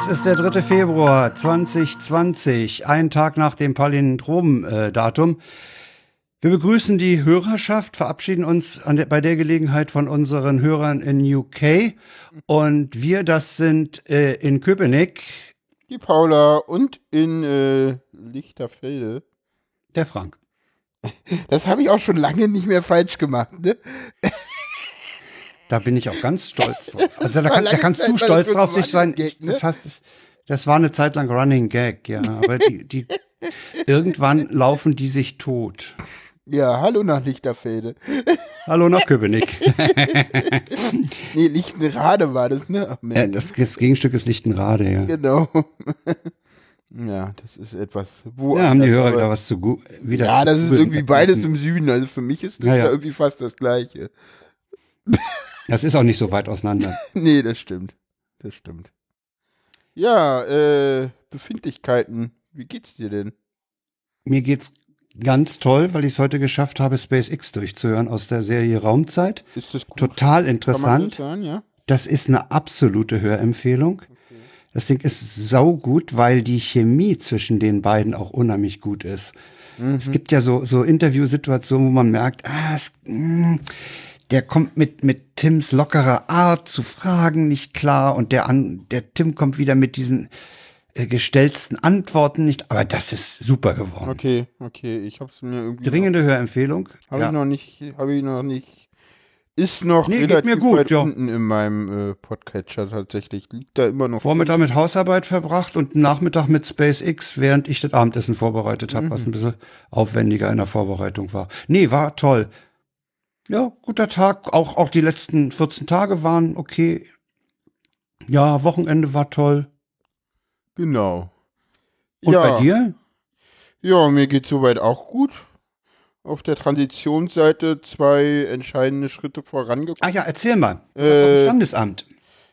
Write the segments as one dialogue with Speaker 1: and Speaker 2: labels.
Speaker 1: Es ist der 3. Februar 2020, ein Tag nach dem Palindrom-Datum. Wir begrüßen die Hörerschaft, verabschieden uns der, bei der Gelegenheit von unseren Hörern in UK. Und wir, das sind äh, in Köpenick.
Speaker 2: Die Paula und in äh, Lichterfelde.
Speaker 1: Der Frank.
Speaker 2: Das habe ich auch schon lange nicht mehr falsch gemacht. Ne?
Speaker 1: Da bin ich auch ganz stolz drauf. Also da, kann, da kannst Zeit du stolz drauf nicht sein. Ne? Das heißt, das, das war eine Zeit lang Running Gag, ja. Aber die, die irgendwann laufen die sich tot.
Speaker 2: Ja, hallo nach Lichterfelde.
Speaker 1: Hallo nach Köpenick.
Speaker 2: nee, Lichtenrade war das, ne?
Speaker 1: ja, das, das, Gegenstück ist Lichtenrade, ja.
Speaker 2: Genau. ja, das ist etwas.
Speaker 1: Wo ja, haben die Hörer wieder was zu gut.
Speaker 2: Ja, das ist irgendwie beides im Süden. Also für mich ist das ja, ja. irgendwie fast das Gleiche.
Speaker 1: Das ist auch nicht so weit auseinander.
Speaker 2: nee, das stimmt. Das stimmt. Ja, äh, Befindlichkeiten. Wie geht's dir denn?
Speaker 1: Mir geht's ganz toll, weil ich es heute geschafft habe, SpaceX durchzuhören aus der Serie Raumzeit.
Speaker 2: Ist das gut?
Speaker 1: Total interessant.
Speaker 2: Das, sagen, ja?
Speaker 1: das, ist eine absolute Hörempfehlung. Okay. Das Ding ist saugut, weil die Chemie zwischen den beiden auch unheimlich gut ist. Mhm. Es gibt ja so, so Interviewsituationen, wo man merkt, ah, es, mh, mm, der kommt mit, mit Tims lockerer Art zu Fragen nicht klar und der, an, der Tim kommt wieder mit diesen äh, gestellten Antworten nicht, aber das ist super geworden.
Speaker 2: Okay, okay, ich habe es mir irgendwie.
Speaker 1: Dringende Hörempfehlung.
Speaker 2: Habe ja. ich noch nicht, habe ich noch nicht. Ist noch
Speaker 1: nee, relativ mir gut,
Speaker 2: weit
Speaker 1: ja.
Speaker 2: unten in meinem äh, Podcatcher tatsächlich. Liegt da immer noch.
Speaker 1: Vormittag mit Hausarbeit verbracht und Nachmittag mit SpaceX, während ich das Abendessen vorbereitet habe, mhm. was ein bisschen aufwendiger in der Vorbereitung war. Nee, war toll. Ja, guter Tag. Auch, auch die letzten 14 Tage waren okay. Ja, Wochenende war toll.
Speaker 2: Genau.
Speaker 1: Und ja. bei dir?
Speaker 2: Ja, mir geht soweit auch gut. Auf der Transitionsseite zwei entscheidende Schritte vorangekommen.
Speaker 1: Ach ja, erzähl mal.
Speaker 2: Äh,
Speaker 1: Standesamt.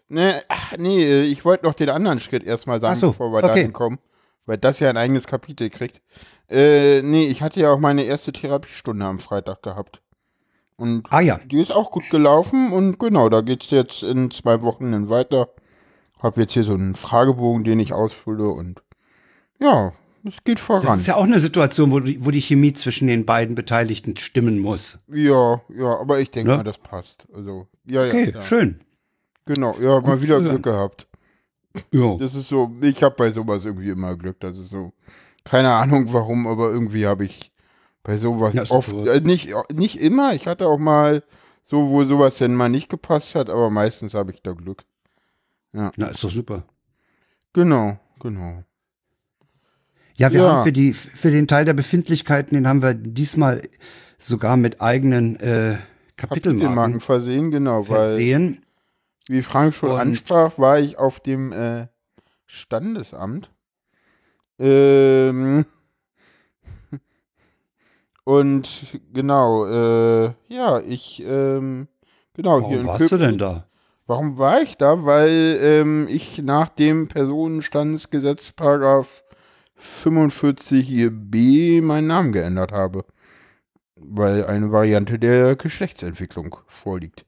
Speaker 2: Ne, ach, nee, ich wollte noch den anderen Schritt erstmal sagen,
Speaker 1: so,
Speaker 2: bevor wir
Speaker 1: okay.
Speaker 2: dahin kommen. Weil das ja ein eigenes Kapitel kriegt. Äh, nee, ich hatte ja auch meine erste Therapiestunde am Freitag gehabt. Und
Speaker 1: ah, ja.
Speaker 2: die ist auch gut gelaufen und genau, da geht es jetzt in zwei Wochen dann weiter. Hab jetzt hier so einen Fragebogen, den ich ausfülle und ja, es geht voran. Das
Speaker 1: ist ja auch eine Situation, wo die, wo die Chemie zwischen den beiden Beteiligten stimmen muss.
Speaker 2: Ja, ja, aber ich denke ne? mal, das passt. Also, ja,
Speaker 1: okay,
Speaker 2: ja.
Speaker 1: schön.
Speaker 2: Genau, ja, gut mal wieder Glück gehabt. Ja. Das ist so, ich habe bei sowas irgendwie immer Glück. Das ist so, keine Ahnung warum, aber irgendwie habe ich bei sowas ja, oft, äh, nicht, nicht immer, ich hatte auch mal so, wo sowas denn mal nicht gepasst hat, aber meistens habe ich da Glück. Ja.
Speaker 1: Na, ist doch super.
Speaker 2: Genau, genau.
Speaker 1: Ja, wir ja. haben für, die, für den Teil der Befindlichkeiten, den haben wir diesmal sogar mit eigenen äh, Kapitelmarken, Kapitelmarken
Speaker 2: versehen, genau,
Speaker 1: versehen.
Speaker 2: weil, wie Frank schon Und ansprach, war ich auf dem äh, Standesamt. Ähm, und genau, äh, ja, ich, ähm, genau,
Speaker 1: Warum
Speaker 2: hier in
Speaker 1: warst Köpen, du denn da?
Speaker 2: Warum war ich da? Weil ähm, ich nach dem Personenstandsgesetz Paragraph 45b meinen Namen geändert habe. Weil eine Variante der Geschlechtsentwicklung vorliegt.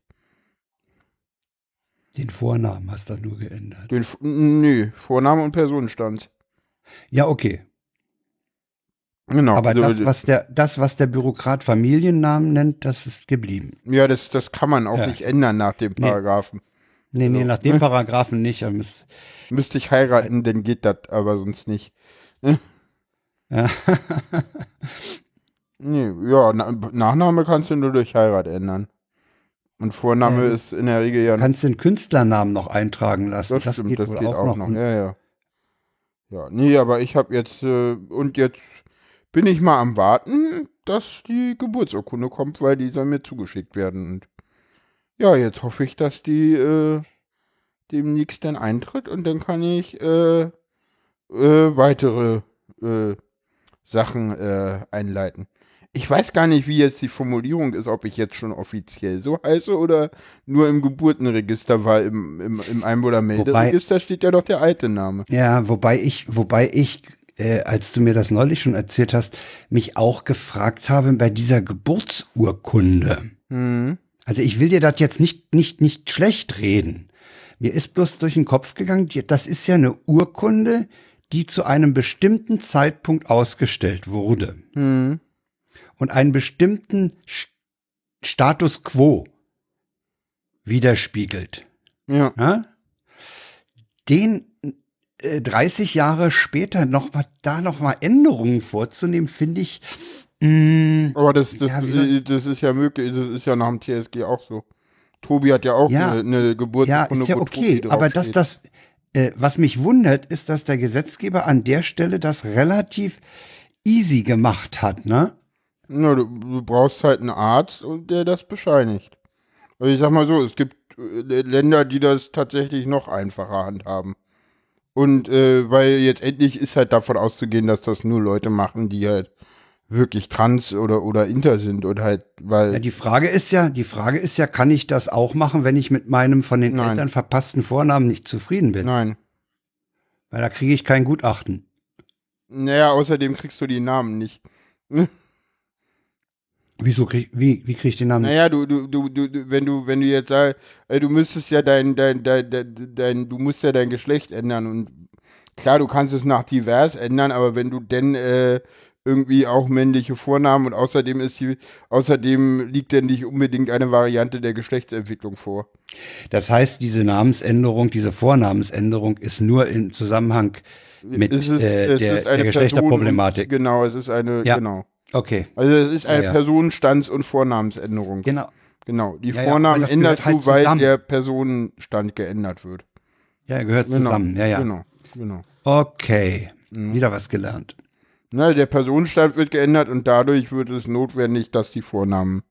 Speaker 1: Den Vornamen hast du nur geändert.
Speaker 2: Den, nö, Vorname und Personenstand.
Speaker 1: Ja, okay.
Speaker 2: Genau.
Speaker 1: Aber also, das, was der, das, was der Bürokrat Familiennamen nennt, das ist geblieben.
Speaker 2: Ja, das, das kann man auch ja. nicht ändern nach dem Paragraphen.
Speaker 1: Nee, nee, also, nach dem ne? Paragraphen nicht.
Speaker 2: Müsst, Müsste ich heiraten, dann geht das aber sonst nicht.
Speaker 1: ja.
Speaker 2: nee, ja, Nachname kannst du nur durch Heirat ändern. Und Vorname ähm, ist in der Regel ja.
Speaker 1: Kannst den Künstlernamen noch eintragen lassen.
Speaker 2: Das, das stimmt, geht das geht auch, auch noch. noch. Ja, ja. Ja, nee, aber ich habe jetzt, äh, und jetzt bin ich mal am Warten, dass die Geburtsurkunde kommt, weil die soll mir zugeschickt werden. Und ja, jetzt hoffe ich, dass die äh, demnächst dann eintritt und dann kann ich äh, äh, weitere äh, Sachen äh, einleiten. Ich weiß gar nicht, wie jetzt die Formulierung ist, ob ich jetzt schon offiziell so heiße oder nur im Geburtenregister, weil im, im, im Einwohnermelderegister steht ja doch der alte Name.
Speaker 1: Ja, wobei ich, wobei ich äh, als du mir das neulich schon erzählt hast, mich auch gefragt habe bei dieser Geburtsurkunde.
Speaker 2: Mhm.
Speaker 1: Also ich will dir das jetzt nicht, nicht, nicht schlecht reden. Mir ist bloß durch den Kopf gegangen, das ist ja eine Urkunde, die zu einem bestimmten Zeitpunkt ausgestellt wurde
Speaker 2: Hm.
Speaker 1: und einen bestimmten St- Status quo widerspiegelt.
Speaker 2: Ja.
Speaker 1: Ja? Den äh, 30 Jahre später noch mal da noch mal Änderungen vorzunehmen, finde ich. mm, Mh,
Speaker 2: Aber das, das,
Speaker 1: Ja, wie soll-
Speaker 2: das ist ja möglich, das ist ja nach dem TSG auch so. Tobi hat ja auch
Speaker 1: Ja.
Speaker 2: eine, eine
Speaker 1: ja,
Speaker 2: Geburtsurkunde,
Speaker 1: ist ja okay. Aber dass das, äh, was mich wundert, ist, dass der Gesetzgeber an der Stelle das relativ easy gemacht hat, ne?
Speaker 2: Na, du, du brauchst halt einen Arzt und der das bescheinigt. Also ich sag mal so, es gibt äh, Länder, die das tatsächlich noch einfacher handhaben. Und äh, weil jetzt endlich ist halt davon auszugehen, dass das nur Leute machen, die halt wirklich trans oder oder inter sind und halt, weil
Speaker 1: Ja, die Frage ist ja, die Frage ist ja, kann ich das auch machen, wenn ich mit meinem von den
Speaker 2: Nein.
Speaker 1: Eltern verpassten Vornamen nicht zufrieden bin?
Speaker 2: nein.
Speaker 1: Weil da kriege ich kein Gutachten.
Speaker 2: Naja, außerdem kriegst du die Namen nicht.
Speaker 1: Wieso krieg, wie, wie kriege ich den Namen?
Speaker 2: Naja, du, du, du, du, wenn du, wenn du jetzt sagst, du müsstest ja dein, dein, dein, dein, dein, du musst ja dein Geschlecht ändern und klar, du kannst es nach divers ändern, aber wenn du denn äh, irgendwie auch männliche Vornamen und außerdem ist die, außerdem liegt denn nicht unbedingt eine Variante der Geschlechtsentwicklung vor.
Speaker 1: Das heißt, diese Namensänderung, diese Vornamensänderung ist nur im Zusammenhang mit
Speaker 2: Es ist-
Speaker 1: äh, der, der Geschlechterproblematik.
Speaker 2: Person- Genau, es ist eine,
Speaker 1: Ja.
Speaker 2: genau.
Speaker 1: Okay,
Speaker 2: Also es ist eine
Speaker 1: Ja, ja.
Speaker 2: Personenstands- und Vornamensänderung.
Speaker 1: genau.
Speaker 2: Genau, die
Speaker 1: Ja, ja,
Speaker 2: Vornamen
Speaker 1: das
Speaker 2: änderst
Speaker 1: halt
Speaker 2: du, weil
Speaker 1: zusammen.
Speaker 2: der Personenstand geändert wird.
Speaker 1: Ja, gehört zusammen. Ja, ja.
Speaker 2: Genau, genau.
Speaker 1: Okay,
Speaker 2: Mhm.
Speaker 1: wieder was gelernt.
Speaker 2: Na, der Personenstand wird geändert und dadurch wird es notwendig, dass die Vornamen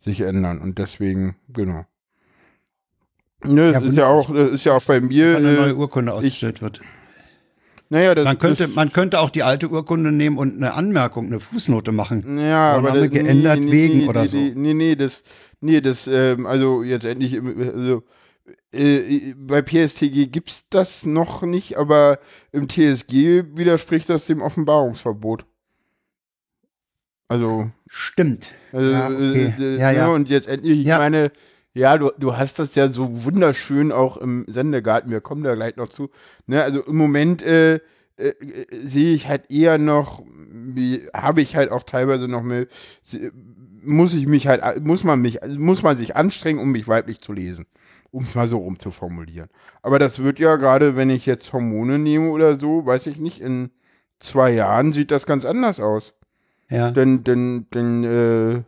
Speaker 2: sich ändern. Und deswegen, genau. Ne,
Speaker 1: Ja,
Speaker 2: das ist ja auch, das ist ja auch bei mir.
Speaker 1: Wenn eine neue
Speaker 2: Äh,
Speaker 1: Urkunde ausgestellt wird.
Speaker 2: Naja, das,
Speaker 1: Man könnte, man könnte auch die alte Urkunde nehmen und eine Anmerkung, eine Fußnote machen.
Speaker 2: ja, aber das,
Speaker 1: geändert wegen
Speaker 2: nee,
Speaker 1: oder
Speaker 2: nee,
Speaker 1: so.
Speaker 2: Nee, nee, nee, das, nee, das, ähm, also jetzt endlich, im- also, äh, bei PSTG gibt's das noch nicht, aber im TSG widerspricht das dem Offenbarungsverbot. Also,
Speaker 1: Stimmt.
Speaker 2: Also,
Speaker 1: Ja, okay.
Speaker 2: äh,
Speaker 1: Ja,
Speaker 2: ne,
Speaker 1: ja.
Speaker 2: Und jetzt endlich, ich meine, ja, du, du hast das ja so wunderschön auch im Sendegarten, wir kommen da gleich noch zu. Ne, also im Moment äh, äh, äh, sehe ich halt eher noch, habe ich halt auch teilweise noch mehr, muss ich mich halt, muss man mich, muss man sich anstrengen, um mich weiblich zu lesen. Um es mal so rum zu formulieren. Aber das wird ja gerade, wenn ich jetzt Hormone nehme oder so, weiß ich nicht, in zwei Jahren sieht das ganz anders aus
Speaker 1: Ja.
Speaker 2: dann, dann, dann äh,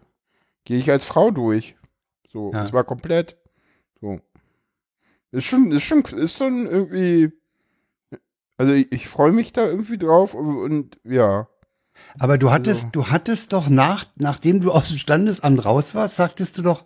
Speaker 2: gehe ich als Frau durch. So,
Speaker 1: Ja.
Speaker 2: und zwar komplett. So. Ist schon, ist schon, ist schon irgendwie. Also ich, ich freue mich da irgendwie drauf und, und ja.
Speaker 1: Aber du hattest,
Speaker 2: Also-
Speaker 1: du hattest doch nach, nachdem du aus dem Standesamt raus warst, sagtest du doch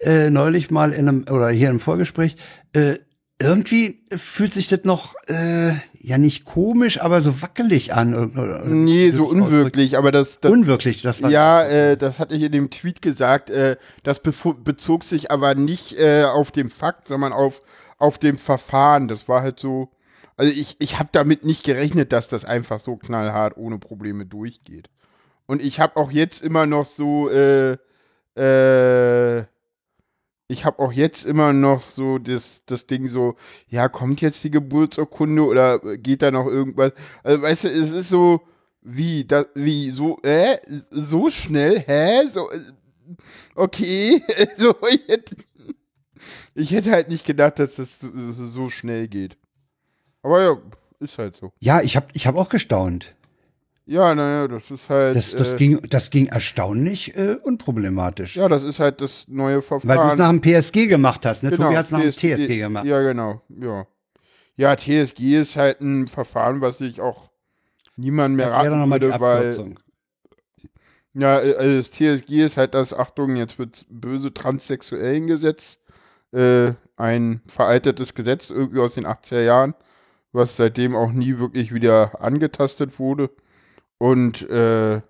Speaker 1: äh, neulich mal in einem, oder hier im Vorgespräch, äh, irgendwie fühlt sich das noch, äh, ja nicht komisch, aber so wackelig an. Oder- oder-
Speaker 2: Nee, so
Speaker 1: wirklich
Speaker 2: unwirklich, aber das, das
Speaker 1: Unwirklich, das war.
Speaker 2: ja, äh, das hatte ich in dem Tweet gesagt. Äh, das bezog sich aber nicht äh, auf den Fakt, sondern auf, auf dem Verfahren. Das war halt so. Also ich, ich habe damit nicht gerechnet, dass das einfach so knallhart ohne Probleme durchgeht. Und ich habe auch jetzt immer noch so, äh, äh, ich habe auch jetzt immer noch so das, das Ding so, ja, kommt jetzt die Geburtsurkunde oder geht da noch irgendwas? Also, weißt du, es ist so, wie, das, wie, so, äh, so schnell, hä? So, äh, okay, so, ich hätte, ich hätte halt nicht gedacht, dass das so, so schnell geht. Aber ja, ist halt so.
Speaker 1: Ja, ich habe ich hab auch gestaunt.
Speaker 2: Ja, naja, das ist halt,
Speaker 1: Das, das,
Speaker 2: äh,
Speaker 1: ging, das ging erstaunlich äh, unproblematisch.
Speaker 2: ja, das ist halt das neue
Speaker 1: Weil
Speaker 2: Verfahren.
Speaker 1: du es nach dem PSG gemacht hast, ne?
Speaker 2: Genau,
Speaker 1: Tobi hat es nach dem
Speaker 2: TSG
Speaker 1: gemacht.
Speaker 2: Ja, genau, ja. Ja, TSG ist halt ein Verfahren, was ich auch niemand mehr raten
Speaker 1: nochmal die
Speaker 2: würde, weil, ja, äh, also das TSG ist halt das, Achtung, jetzt wird böse transsexuellen Gesetz, äh, ein veraltetes Gesetz irgendwie aus den 80er Jahren, was seitdem auch nie wirklich wieder angetastet wurde. Und äh,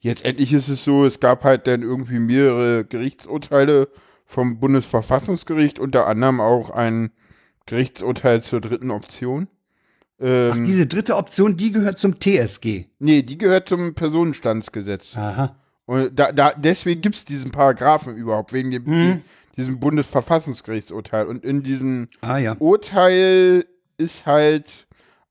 Speaker 2: jetzt endlich ist es so, es gab halt dann irgendwie mehrere Gerichtsurteile vom Bundesverfassungsgericht, unter anderem auch ein Gerichtsurteil zur dritten Option. Ähm,
Speaker 1: Ach, diese dritte Option, die gehört zum TSG.
Speaker 2: nee, die gehört zum Personenstandsgesetz.
Speaker 1: Aha.
Speaker 2: Und da, da, deswegen gibt es diesen Paragraphen überhaupt, wegen dem,
Speaker 1: Mhm.
Speaker 2: diesem Bundesverfassungsgerichtsurteil. Und in diesem
Speaker 1: Ah ja.
Speaker 2: Urteil ist halt,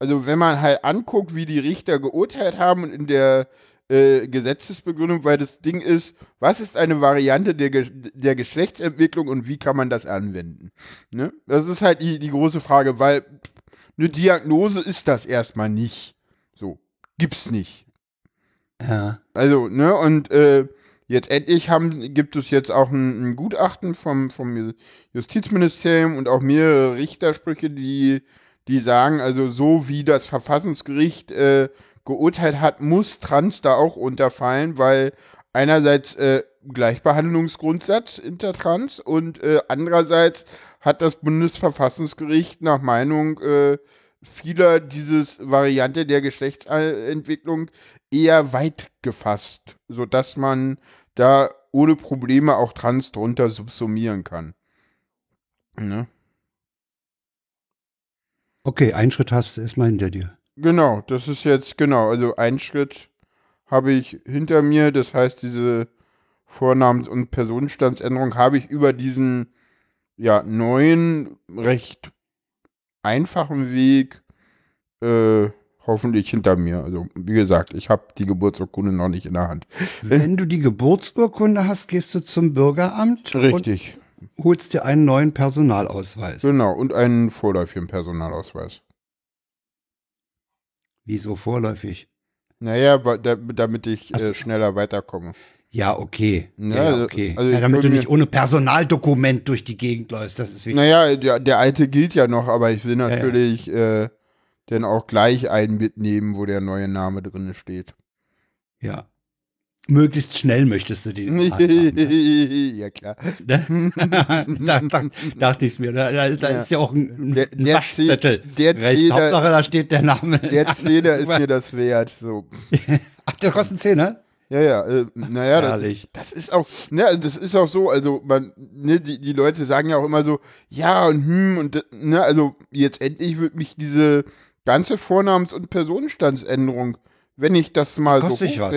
Speaker 2: also wenn man halt anguckt, wie die Richter geurteilt haben und in der äh, Gesetzesbegründung, weil das Ding ist, was ist eine Variante der, Ge der Geschlechtsentwicklung und wie kann man das anwenden? Ne? Das ist halt die, die große Frage, weil eine Diagnose ist das erstmal nicht. So, gibt's nicht.
Speaker 1: Ja.
Speaker 2: Also, ne, und äh, jetzt endlich haben, gibt es jetzt auch ein, ein Gutachten vom, vom Justizministerium und auch mehrere Richtersprüche, die, die sagen, also so wie das Verfassungsgericht äh, geurteilt hat, muss Trans da auch unterfallen, weil einerseits äh, Gleichbehandlungsgrundsatz Intertrans und äh, andererseits hat das Bundesverfassungsgericht nach Meinung äh, vieler dieses Variante der Geschlechtsentwicklung eher weit gefasst, sodass man da ohne Probleme auch Trans drunter subsumieren kann. Ne?
Speaker 1: Okay, einen Schritt hast du erstmal hinter dir.
Speaker 2: Genau, das ist jetzt, genau, also ein Schritt habe ich hinter mir, das heißt, diese Vornamens- und Personenstandsänderung habe ich über diesen ja, neuen, recht einfachen Weg äh, hoffentlich hinter mir. Also, wie gesagt, ich habe die Geburtsurkunde noch nicht in der Hand.
Speaker 1: Wenn du die Geburtsurkunde hast, gehst du zum Bürgeramt
Speaker 2: Richtig,
Speaker 1: holst dir einen neuen Personalausweis.
Speaker 2: genau. Und einen vorläufigen Personalausweis.
Speaker 1: Wieso vorläufig?
Speaker 2: Naja, damit ich äh, schneller weiterkomme.
Speaker 1: Ja, okay.
Speaker 2: Ja,
Speaker 1: Ja,
Speaker 2: also-
Speaker 1: okay.
Speaker 2: also
Speaker 1: ja, damit du nicht ohne Personaldokument durch die Gegend läufst, das ist wichtig.
Speaker 2: Naja, der, der alte gilt ja noch, aber ich will
Speaker 1: ja.
Speaker 2: natürlich Äh, dann auch gleich einen mitnehmen, wo der neue Name drin steht.
Speaker 1: Ja. Möglichst schnell möchtest du Tag haben, ne?
Speaker 2: ja, klar.
Speaker 1: Ne? da, da, dachte ich es mir. Da, da, ist, da
Speaker 2: Ja.
Speaker 1: ist ja auch ein,
Speaker 2: Der-
Speaker 1: ein
Speaker 2: der
Speaker 1: Waschzettel.
Speaker 2: Der. Zehner-
Speaker 1: Hauptsache, da steht der Name.
Speaker 2: Der Zehner ist mir das wert. So.
Speaker 1: Ach, der kostet einen Zehner?
Speaker 2: Ja, ja, äh, naja, das, das ist auch, ne, das ist auch so, also man, ne, die, die Leute sagen ja auch immer so, ja und hm und ne, also jetzt endlich wird mich diese ganze Vornamens- und Personenstandsänderung, wenn ich das mal so
Speaker 1: Kostet sich was.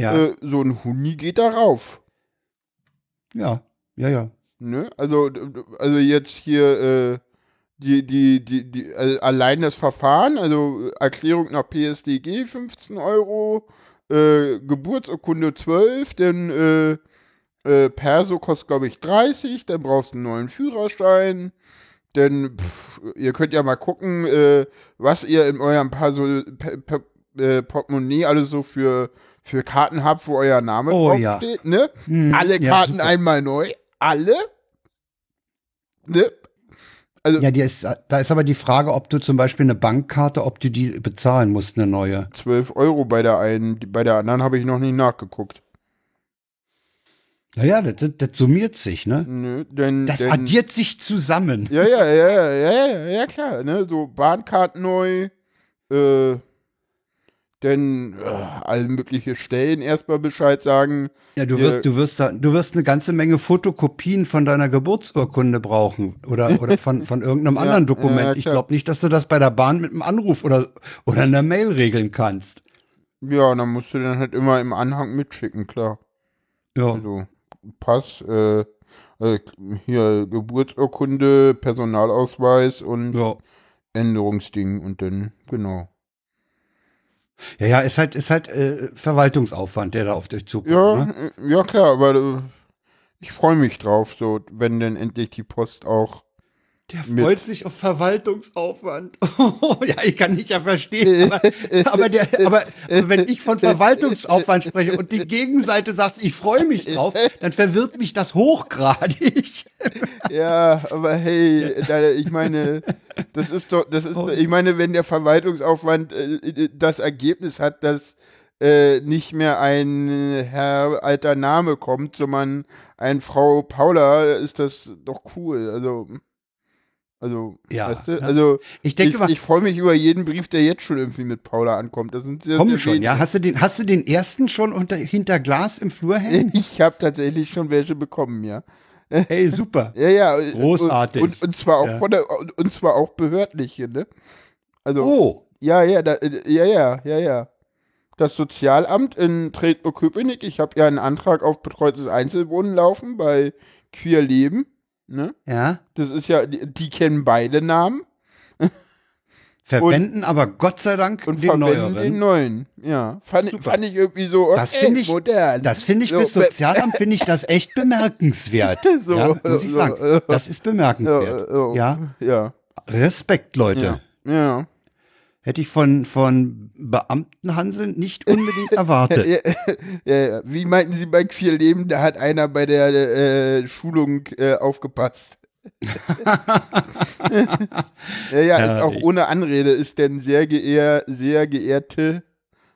Speaker 1: Ja.
Speaker 2: äh, so ein Huni geht da rauf.
Speaker 1: ja. Ja, ja.
Speaker 2: Ne? Also, also jetzt hier äh, die, die, die, die, äh, allein das Verfahren, also Erklärung nach PSDG 15 Euro, äh, Geburtsurkunde 12, dann äh, äh, Perso kostet, glaube ich, 30, dann brauchst du einen neuen Führerschein. Denn pff, ihr könnt ja mal gucken, äh, was ihr in eurem Perso, P P äh, Portemonnaie alles so für, für Karten habt, wo euer Name
Speaker 1: Oh,
Speaker 2: draufsteht.
Speaker 1: ja.
Speaker 2: Ne?
Speaker 1: Hm,
Speaker 2: Alle
Speaker 1: ja,
Speaker 2: Karten
Speaker 1: super.
Speaker 2: einmal neu. Alle? Ne? Also
Speaker 1: Ja, ist, da ist aber die Frage, ob du zum Beispiel eine Bankkarte, ob du die bezahlen musst, eine neue.
Speaker 2: 12 Euro bei der einen, bei der anderen habe ich noch nicht nachgeguckt.
Speaker 1: Naja, das, das, summiert sich, ne?
Speaker 2: Nö, denn,
Speaker 1: Das
Speaker 2: denn,
Speaker 1: addiert sich zusammen.
Speaker 2: Ja, ja, ja, ja, ja, ja, ja, klar, ne? So Bahnkarten neu, äh, denn äh, alle mögliche Stellen erstmal Bescheid sagen.
Speaker 1: Ja, du
Speaker 2: Ja.
Speaker 1: wirst, du wirst da, du wirst eine ganze Menge Fotokopien von deiner Geburtsurkunde brauchen oder, oder von, von irgendeinem
Speaker 2: Ja,
Speaker 1: anderen
Speaker 2: ja,
Speaker 1: Dokument. ich
Speaker 2: klar.
Speaker 1: glaube nicht, dass du das bei der Bahn mit einem Anruf oder, oder einer Mail regeln kannst.
Speaker 2: Ja, dann musst du dann halt immer im Anhang mitschicken, klar.
Speaker 1: Ja.
Speaker 2: Also Pass, äh, äh, hier Geburtsurkunde, Personalausweis und
Speaker 1: Ja.
Speaker 2: Änderungsding und dann, genau.
Speaker 1: Ja, ja, ist halt, ist halt äh, Verwaltungsaufwand, der da auf dich zukommt.
Speaker 2: Ja,
Speaker 1: Ne?
Speaker 2: ja klar, aber äh, ich freue mich drauf, so, wenn dann endlich die Post auch.
Speaker 1: Der
Speaker 2: Mit-
Speaker 1: freut sich auf Verwaltungsaufwand. ja, ich kann nicht ja verstehen. Aber, aber, der, aber wenn ich von Verwaltungsaufwand spreche und die Gegenseite sagt, ich freue mich drauf, dann verwirrt mich das hochgradig.
Speaker 2: Ja, aber hey, ich meine, das ist doch, das ist, doch, ich meine, wenn der Verwaltungsaufwand äh, das Ergebnis hat, dass äh, nicht mehr ein Herr alter Name kommt, sondern ein Frau Paula, ist das doch cool. Also, also,
Speaker 1: Ja,
Speaker 2: weißt du?
Speaker 1: ja.
Speaker 2: also
Speaker 1: Ich denke
Speaker 2: ich, ich freue mich über jeden Brief, der jetzt schon irgendwie mit Paula ankommt. Das sind sehr,
Speaker 1: komm
Speaker 2: sehr
Speaker 1: schon, ja.
Speaker 2: wenige.
Speaker 1: Hast du den, hast du den ersten schon unter, hinter Glas im Flur hängen?
Speaker 2: Ich habe tatsächlich schon welche bekommen, ja.
Speaker 1: Ey, super.
Speaker 2: Ja, ja.
Speaker 1: Großartig.
Speaker 2: Und, und, und zwar auch
Speaker 1: Ja.
Speaker 2: von der, und, und zwar auch behördliche, ne? Also,
Speaker 1: Oh,
Speaker 2: ja, ja, da, äh, ja, ja, ja, ja. das Sozialamt in Treptow-Köpenick. Ich habe ja einen Antrag auf betreutes Einzelwohnen laufen bei Queer Leben. Ne?
Speaker 1: Ja.
Speaker 2: Das ist ja, die, die kennen beide Namen
Speaker 1: Verwenden aber Gott sei Dank
Speaker 2: und
Speaker 1: den neueren.
Speaker 2: den neuen. Ja, fand, fand ich irgendwie so, okay,
Speaker 1: Das finde ich-
Speaker 2: modern.
Speaker 1: Das finde ich
Speaker 2: So,
Speaker 1: fürs Sozialamt finde ich das echt bemerkenswert.
Speaker 2: So,
Speaker 1: ja, muss ich
Speaker 2: so,
Speaker 1: sagen. Das ist bemerkenswert.
Speaker 2: ja,
Speaker 1: Ja,
Speaker 2: ja,
Speaker 1: Respekt, Leute.
Speaker 2: ja, ja.
Speaker 1: Hätte ich von, von Beamtenhanseln nicht unbedingt erwartet.
Speaker 2: Ja, ja. Wie meinten Sie bei Queer Leben, da hat einer bei der äh, Schulung äh, aufgepasst. ja, ja, ist auch ohne Anrede, ist denn sehr, geehr, sehr geehrte,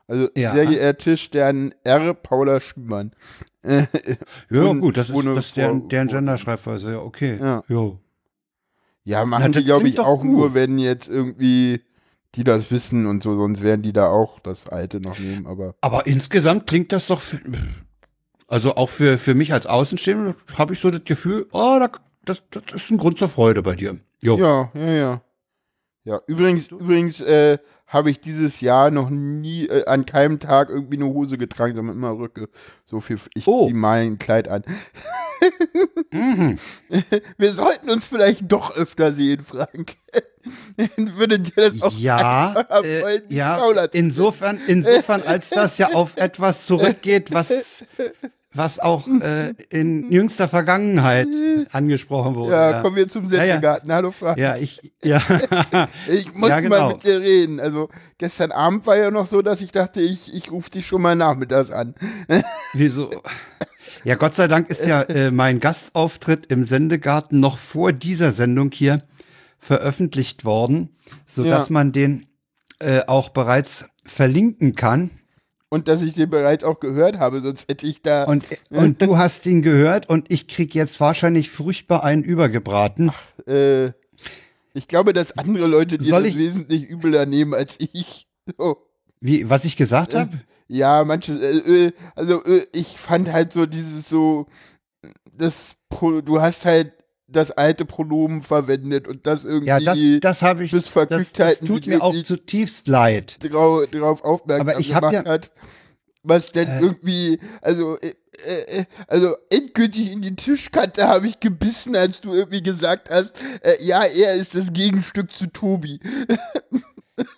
Speaker 2: also
Speaker 1: Ja.
Speaker 2: sehr geehrte Stern R. Paula Schümann.
Speaker 1: Ja,
Speaker 2: Und
Speaker 1: gut, das ist, das deren, deren Genderschreibweise, ja, okay.
Speaker 2: Ja.
Speaker 1: Jo.
Speaker 2: ja,
Speaker 1: Na,
Speaker 2: machen
Speaker 1: das
Speaker 2: die, glaube ich, auch
Speaker 1: gut.
Speaker 2: nur, wenn jetzt irgendwie die das wissen und so, sonst werden die da auch das alte noch nehmen, aber
Speaker 1: Aber insgesamt klingt das doch, für, also auch für, für mich als Außenstehender habe ich so das Gefühl, oh, da, das, das ist ein Grund zur Freude bei dir. Jo.
Speaker 2: Ja, ja, ja. Ja, übrigens, übrigens äh, habe ich dieses Jahr noch nie äh, an keinem Tag irgendwie eine Hose getragen, sondern immer Röcke. So viel, ich
Speaker 1: Oh.
Speaker 2: zieh mal ein Kleid an.
Speaker 1: Mhm.
Speaker 2: Wir sollten uns vielleicht doch öfter sehen, Frank. Würde dir das auch
Speaker 1: Ja, äh, ja, insofern, insofern, als das ja auf etwas zurückgeht, was, was auch äh, in jüngster Vergangenheit angesprochen wurde.
Speaker 2: Ja, kommen wir zum
Speaker 1: Ja, ja.
Speaker 2: Sendegarten. Hallo Frank.
Speaker 1: Ja, ich, ja,
Speaker 2: Ich muss
Speaker 1: Ja, genau.
Speaker 2: mal mit dir reden. Also gestern Abend war ja noch so, dass ich dachte, ich, ich rufe dich schon mal nachmittags an.
Speaker 1: wieso? Ja, Gott sei Dank ist ja äh, mein Gastauftritt im Sendegarten noch vor dieser Sendung hier veröffentlicht worden, sodass
Speaker 2: Ja.
Speaker 1: man den äh, auch bereits verlinken kann.
Speaker 2: Und dass ich den bereits auch gehört habe, sonst hätte ich da.
Speaker 1: Und, und du hast ihn gehört und ich krieg jetzt wahrscheinlich furchtbar einen übergebraten.
Speaker 2: äh, ich glaube, dass andere Leute dir das
Speaker 1: ich-
Speaker 2: wesentlich übler nehmen als ich. So.
Speaker 1: Wie, was ich gesagt habe?
Speaker 2: Ja, manche, äh, äh, also äh, ich fand halt so dieses so, das, du hast halt das alte Pronomen verwendet und das irgendwie
Speaker 1: Ja, das, das habe ich.
Speaker 2: bis
Speaker 1: Das,
Speaker 2: Verkügtheit
Speaker 1: das tut mir auch zutiefst leid.
Speaker 2: drau, drauf aufmerksam
Speaker 1: Aber ich hab
Speaker 2: gemacht
Speaker 1: ja-
Speaker 2: hat, was denn
Speaker 1: Äh.
Speaker 2: irgendwie, also, äh, äh, also endgültig in die Tischkante habe ich gebissen, als du irgendwie gesagt hast, äh, ja, er ist das Gegenstück zu Tobi.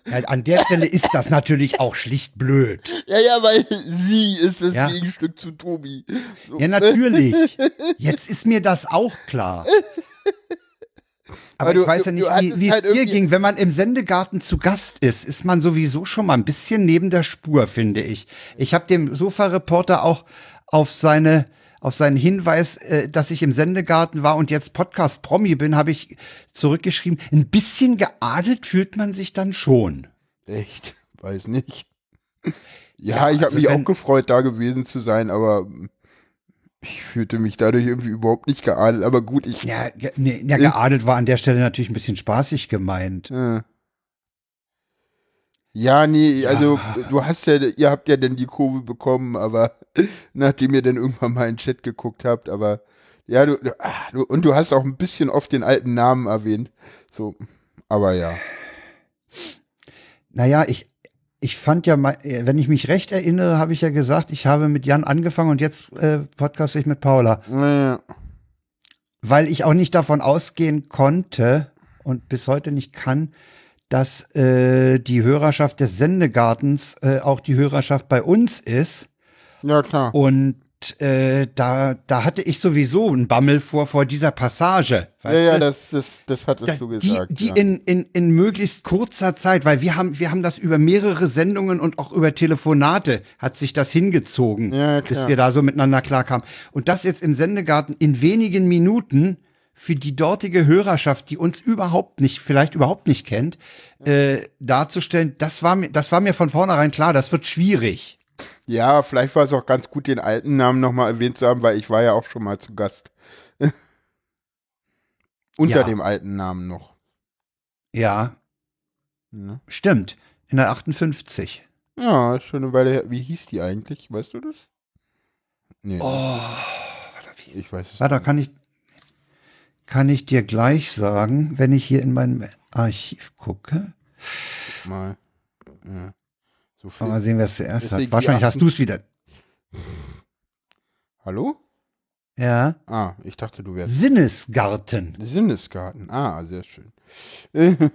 Speaker 1: Ja, an der Stelle ist das natürlich auch schlicht blöd.
Speaker 2: Ja, ja, weil sie ist das
Speaker 1: Ja.
Speaker 2: Gegenstück zu Tobi. So,
Speaker 1: Ja, natürlich. Jetzt ist mir das auch klar. Aber
Speaker 2: Aber du-
Speaker 1: ich weiß ja nicht, wie, wie es
Speaker 2: halt
Speaker 1: dir ging. Wenn man im Sendegarten zu Gast ist, ist man sowieso schon mal ein bisschen neben der Spur, finde ich. Ich habe dem Sofa-Reporter auch auf seine auf seinen Hinweis, äh, dass ich im Sendegarten war und jetzt Podcast-Promi bin, habe ich zurückgeschrieben, ein bisschen geadelt fühlt man sich dann schon.
Speaker 2: Echt? Weiß nicht. Ja,
Speaker 1: Ja,
Speaker 2: ich habe
Speaker 1: also
Speaker 2: mich auch gefreut, da gewesen zu sein, aber ich fühlte mich dadurch irgendwie überhaupt nicht geadelt. Aber gut, ich.
Speaker 1: Ja, ge nee, ja geadelt war an der Stelle natürlich ein bisschen spaßig gemeint.
Speaker 2: Äh. Ja, nee,
Speaker 1: Ja.
Speaker 2: also du hast ja, ihr habt ja dann die Kurve bekommen, aber nachdem ihr dann irgendwann mal in den Chat geguckt habt, aber ja, du, ah, du und du hast auch ein bisschen oft den alten Namen erwähnt. So, aber ja.
Speaker 1: Naja, ich, ich fand ja, äh, wenn ich mich recht erinnere, habe ich ja gesagt, ich habe mit Jan angefangen und jetzt äh, podcaste ich mit Paula.
Speaker 2: Naja.
Speaker 1: Weil ich auch nicht davon ausgehen konnte und bis heute nicht kann, dass äh, die Hörerschaft des Sendegartens äh, auch die Hörerschaft bei uns ist.
Speaker 2: Ja, klar.
Speaker 1: Und äh, da, da hatte ich sowieso einen Bammel vor, vor dieser Passage.
Speaker 2: ja,
Speaker 1: weißt
Speaker 2: ja,
Speaker 1: du?
Speaker 2: das, das, das hattest
Speaker 1: Da-
Speaker 2: du
Speaker 1: die,
Speaker 2: gesagt.
Speaker 1: die
Speaker 2: ja.
Speaker 1: in, in, in möglichst kurzer Zeit, weil wir haben, wir haben das über mehrere Sendungen und auch über Telefonate hat sich das hingezogen,
Speaker 2: Ja,
Speaker 1: bis
Speaker 2: klar.
Speaker 1: wir da so miteinander klarkamen. Und das jetzt im Sendegarten in wenigen Minuten für die dortige Hörerschaft, die uns überhaupt nicht, vielleicht überhaupt nicht kennt, äh, darzustellen, das war mir, das war mir von vornherein klar, das wird schwierig.
Speaker 2: Ja, vielleicht war es auch ganz gut, den alten Namen nochmal erwähnt zu haben, weil ich war ja auch schon mal zu Gast. Unter
Speaker 1: Ja.
Speaker 2: dem alten Namen noch.
Speaker 1: Ja,
Speaker 2: Ne?
Speaker 1: stimmt. In der 58.
Speaker 2: Ja, schon eine Weile her. Wie hieß die eigentlich? Weißt du das? Nee,
Speaker 1: Oh,
Speaker 2: ich weiß es
Speaker 1: Warte,
Speaker 2: nicht.
Speaker 1: kann ich, kann ich dir gleich sagen, wenn ich hier in meinem Archiv gucke.
Speaker 2: mal. Ja. So viel.
Speaker 1: Mal sehen, wer es zuerst hat. Wahrscheinlich hast du es wieder.
Speaker 2: Hallo?
Speaker 1: Ja.
Speaker 2: Ah, ich dachte, du wärst.
Speaker 1: Sinnesgarten.
Speaker 2: Sinnesgarten. Ah, sehr schön.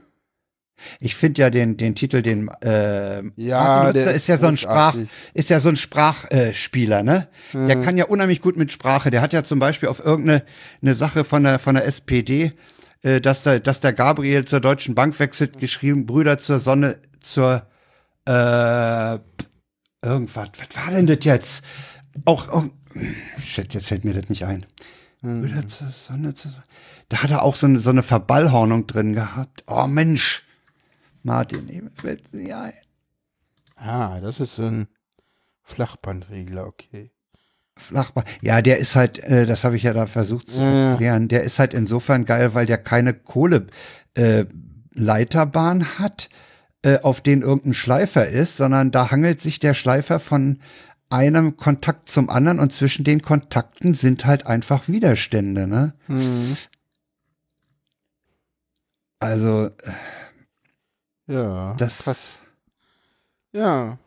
Speaker 2: Äh,
Speaker 1: Ich finde ja den, den Titel, den äh,
Speaker 2: Ja, der
Speaker 1: ist
Speaker 2: ist
Speaker 1: ja so ein Sprach, ist ja so ein Sprachspieler, ne? Der kann ja unheimlich gut mit Sprache. Der hat ja zum Beispiel auf irgendeine eine Sache von der von der SPD, äh, dass der dass der Gabriel zur Deutschen Bank wechselt, geschrieben Brüder zur Sonne zur äh, irgendwas. Was war denn das jetzt? Auch, auch shit, jetzt fällt mir das nicht ein. Brüder zur Sonne zur Sonne. Da hat er auch so eine, so eine Verballhornung drin gehabt. Oh Mensch. Martin, ich fällt nicht ein.
Speaker 2: Ah, das ist so ein Flachbandregler, okay.
Speaker 1: Flachband. Ja, der ist halt, äh, das habe ich ja da versucht zu erklären, der ist halt insofern geil, weil der keine Kohleleiterbahn äh, hat, äh, auf den irgendein Schleifer ist, sondern da hangelt sich der Schleifer von einem Kontakt zum anderen und zwischen den Kontakten sind halt einfach Widerstände, ne?
Speaker 2: Hm.
Speaker 1: Also, äh,
Speaker 2: Ja.
Speaker 1: das,
Speaker 2: krass. Ja.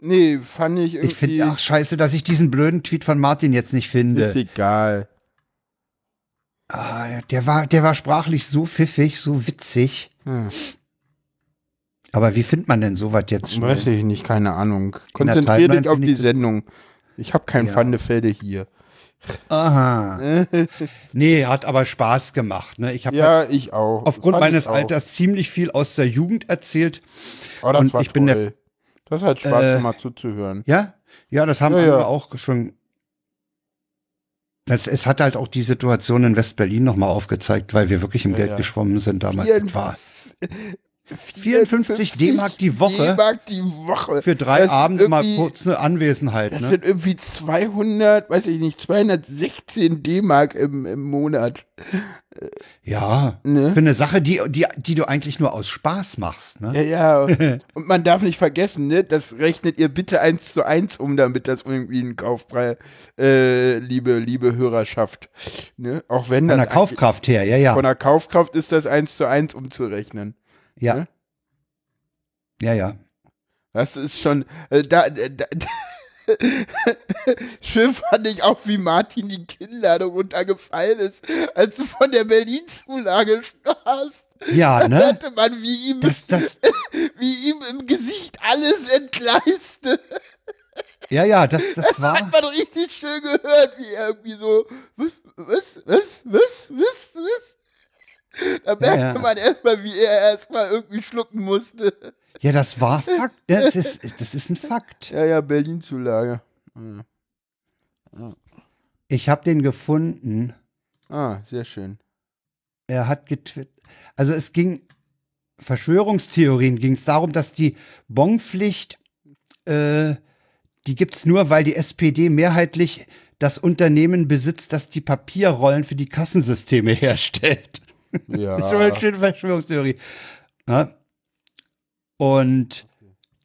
Speaker 2: Nee, fand ich irgendwie.
Speaker 1: ich finde, ach scheiße, dass ich diesen blöden Tweet von Martin jetzt nicht finde.
Speaker 2: ist egal.
Speaker 1: Ah, der war, der war sprachlich so pfiffig, so witzig.
Speaker 2: Hm.
Speaker 1: Aber wie findet man denn sowas jetzt schnell?
Speaker 2: Weiß ich nicht, keine Ahnung.
Speaker 1: In der
Speaker 2: Konzentrier dich auf die Sendung. Ich habe kein
Speaker 1: Ja.
Speaker 2: Pfandefelde hier.
Speaker 1: Aha. nee, hat aber Spaß gemacht. Ne? Ich habe halt
Speaker 2: Ja, ich auch.
Speaker 1: aufgrund meines
Speaker 2: auch.
Speaker 1: Alters ziemlich viel aus der Jugend erzählt.
Speaker 2: Oh, das
Speaker 1: und
Speaker 2: war
Speaker 1: ich bin der-
Speaker 2: toll. Das hat Spaß
Speaker 1: Äh,
Speaker 2: gemacht zuzuhören.
Speaker 1: Ja, ja, das haben
Speaker 2: Ja,
Speaker 1: andere
Speaker 2: ja.
Speaker 1: auch schon. Das, es hat halt auch die Situation in West-Berlin nochmal aufgezeigt, weil wir wirklich im
Speaker 2: Ja,
Speaker 1: Geld
Speaker 2: ja.
Speaker 1: geschwommen sind damals. Das war 54
Speaker 2: 54
Speaker 1: D-Mark die Woche.
Speaker 2: D-Mark die Woche.
Speaker 1: für drei
Speaker 2: Das
Speaker 1: Abende mal kurz eine Anwesenheit.
Speaker 2: Das
Speaker 1: Ne?
Speaker 2: sind irgendwie 200, weiß ich nicht, 216 D-Mark im, im Monat.
Speaker 1: Ja,
Speaker 2: Ne?
Speaker 1: für eine Sache, die, die, die du eigentlich nur aus Spaß machst. Ne?
Speaker 2: Ja, ja. Und man darf nicht vergessen, ne, das rechnet ihr bitte eins zu eins um, damit das irgendwie ein Kaufpreis, äh, liebe, liebe Hörerschaft. Ne? Auch wenn
Speaker 1: Von der Kaufkraft her, ja, ja.
Speaker 2: von der Kaufkraft ist das eins zu eins umzurechnen.
Speaker 1: Ja.
Speaker 2: ne?
Speaker 1: Ja, ja.
Speaker 2: Das ist schon, äh, da, da, da Schön fand ich auch, wie Martin die Kinnlade runtergefallen ist, als du von der Berlin-Zulage sprachst.
Speaker 1: Ja,
Speaker 2: Da
Speaker 1: ne?
Speaker 2: hörte man, wie ihm,
Speaker 1: Das, das,
Speaker 2: wie ihm im Gesicht alles entgleiste.
Speaker 1: ja, ja, das, das war.
Speaker 2: Hat man richtig schön gehört, wie er irgendwie so, was, was, was, was, was, was. Da merkte
Speaker 1: ja.
Speaker 2: man erstmal, wie er erstmal irgendwie schlucken musste.
Speaker 1: Ja, das war Fakt. Ja, das, ist, das ist ein Fakt.
Speaker 2: Ja, ja, Berlin-Zulage. Ah.
Speaker 1: Ich habe den gefunden.
Speaker 2: ah, sehr schön.
Speaker 1: Er hat getwittert. Also es ging, Verschwörungstheorien ging es darum, dass die Bonpflicht, äh, die gibt's nur, weil die SPD mehrheitlich das Unternehmen besitzt, das die Papierrollen für die Kassensysteme herstellt.
Speaker 2: Ja.
Speaker 1: Das ist schon eine schöne Verschwörungstheorie. Ja. Und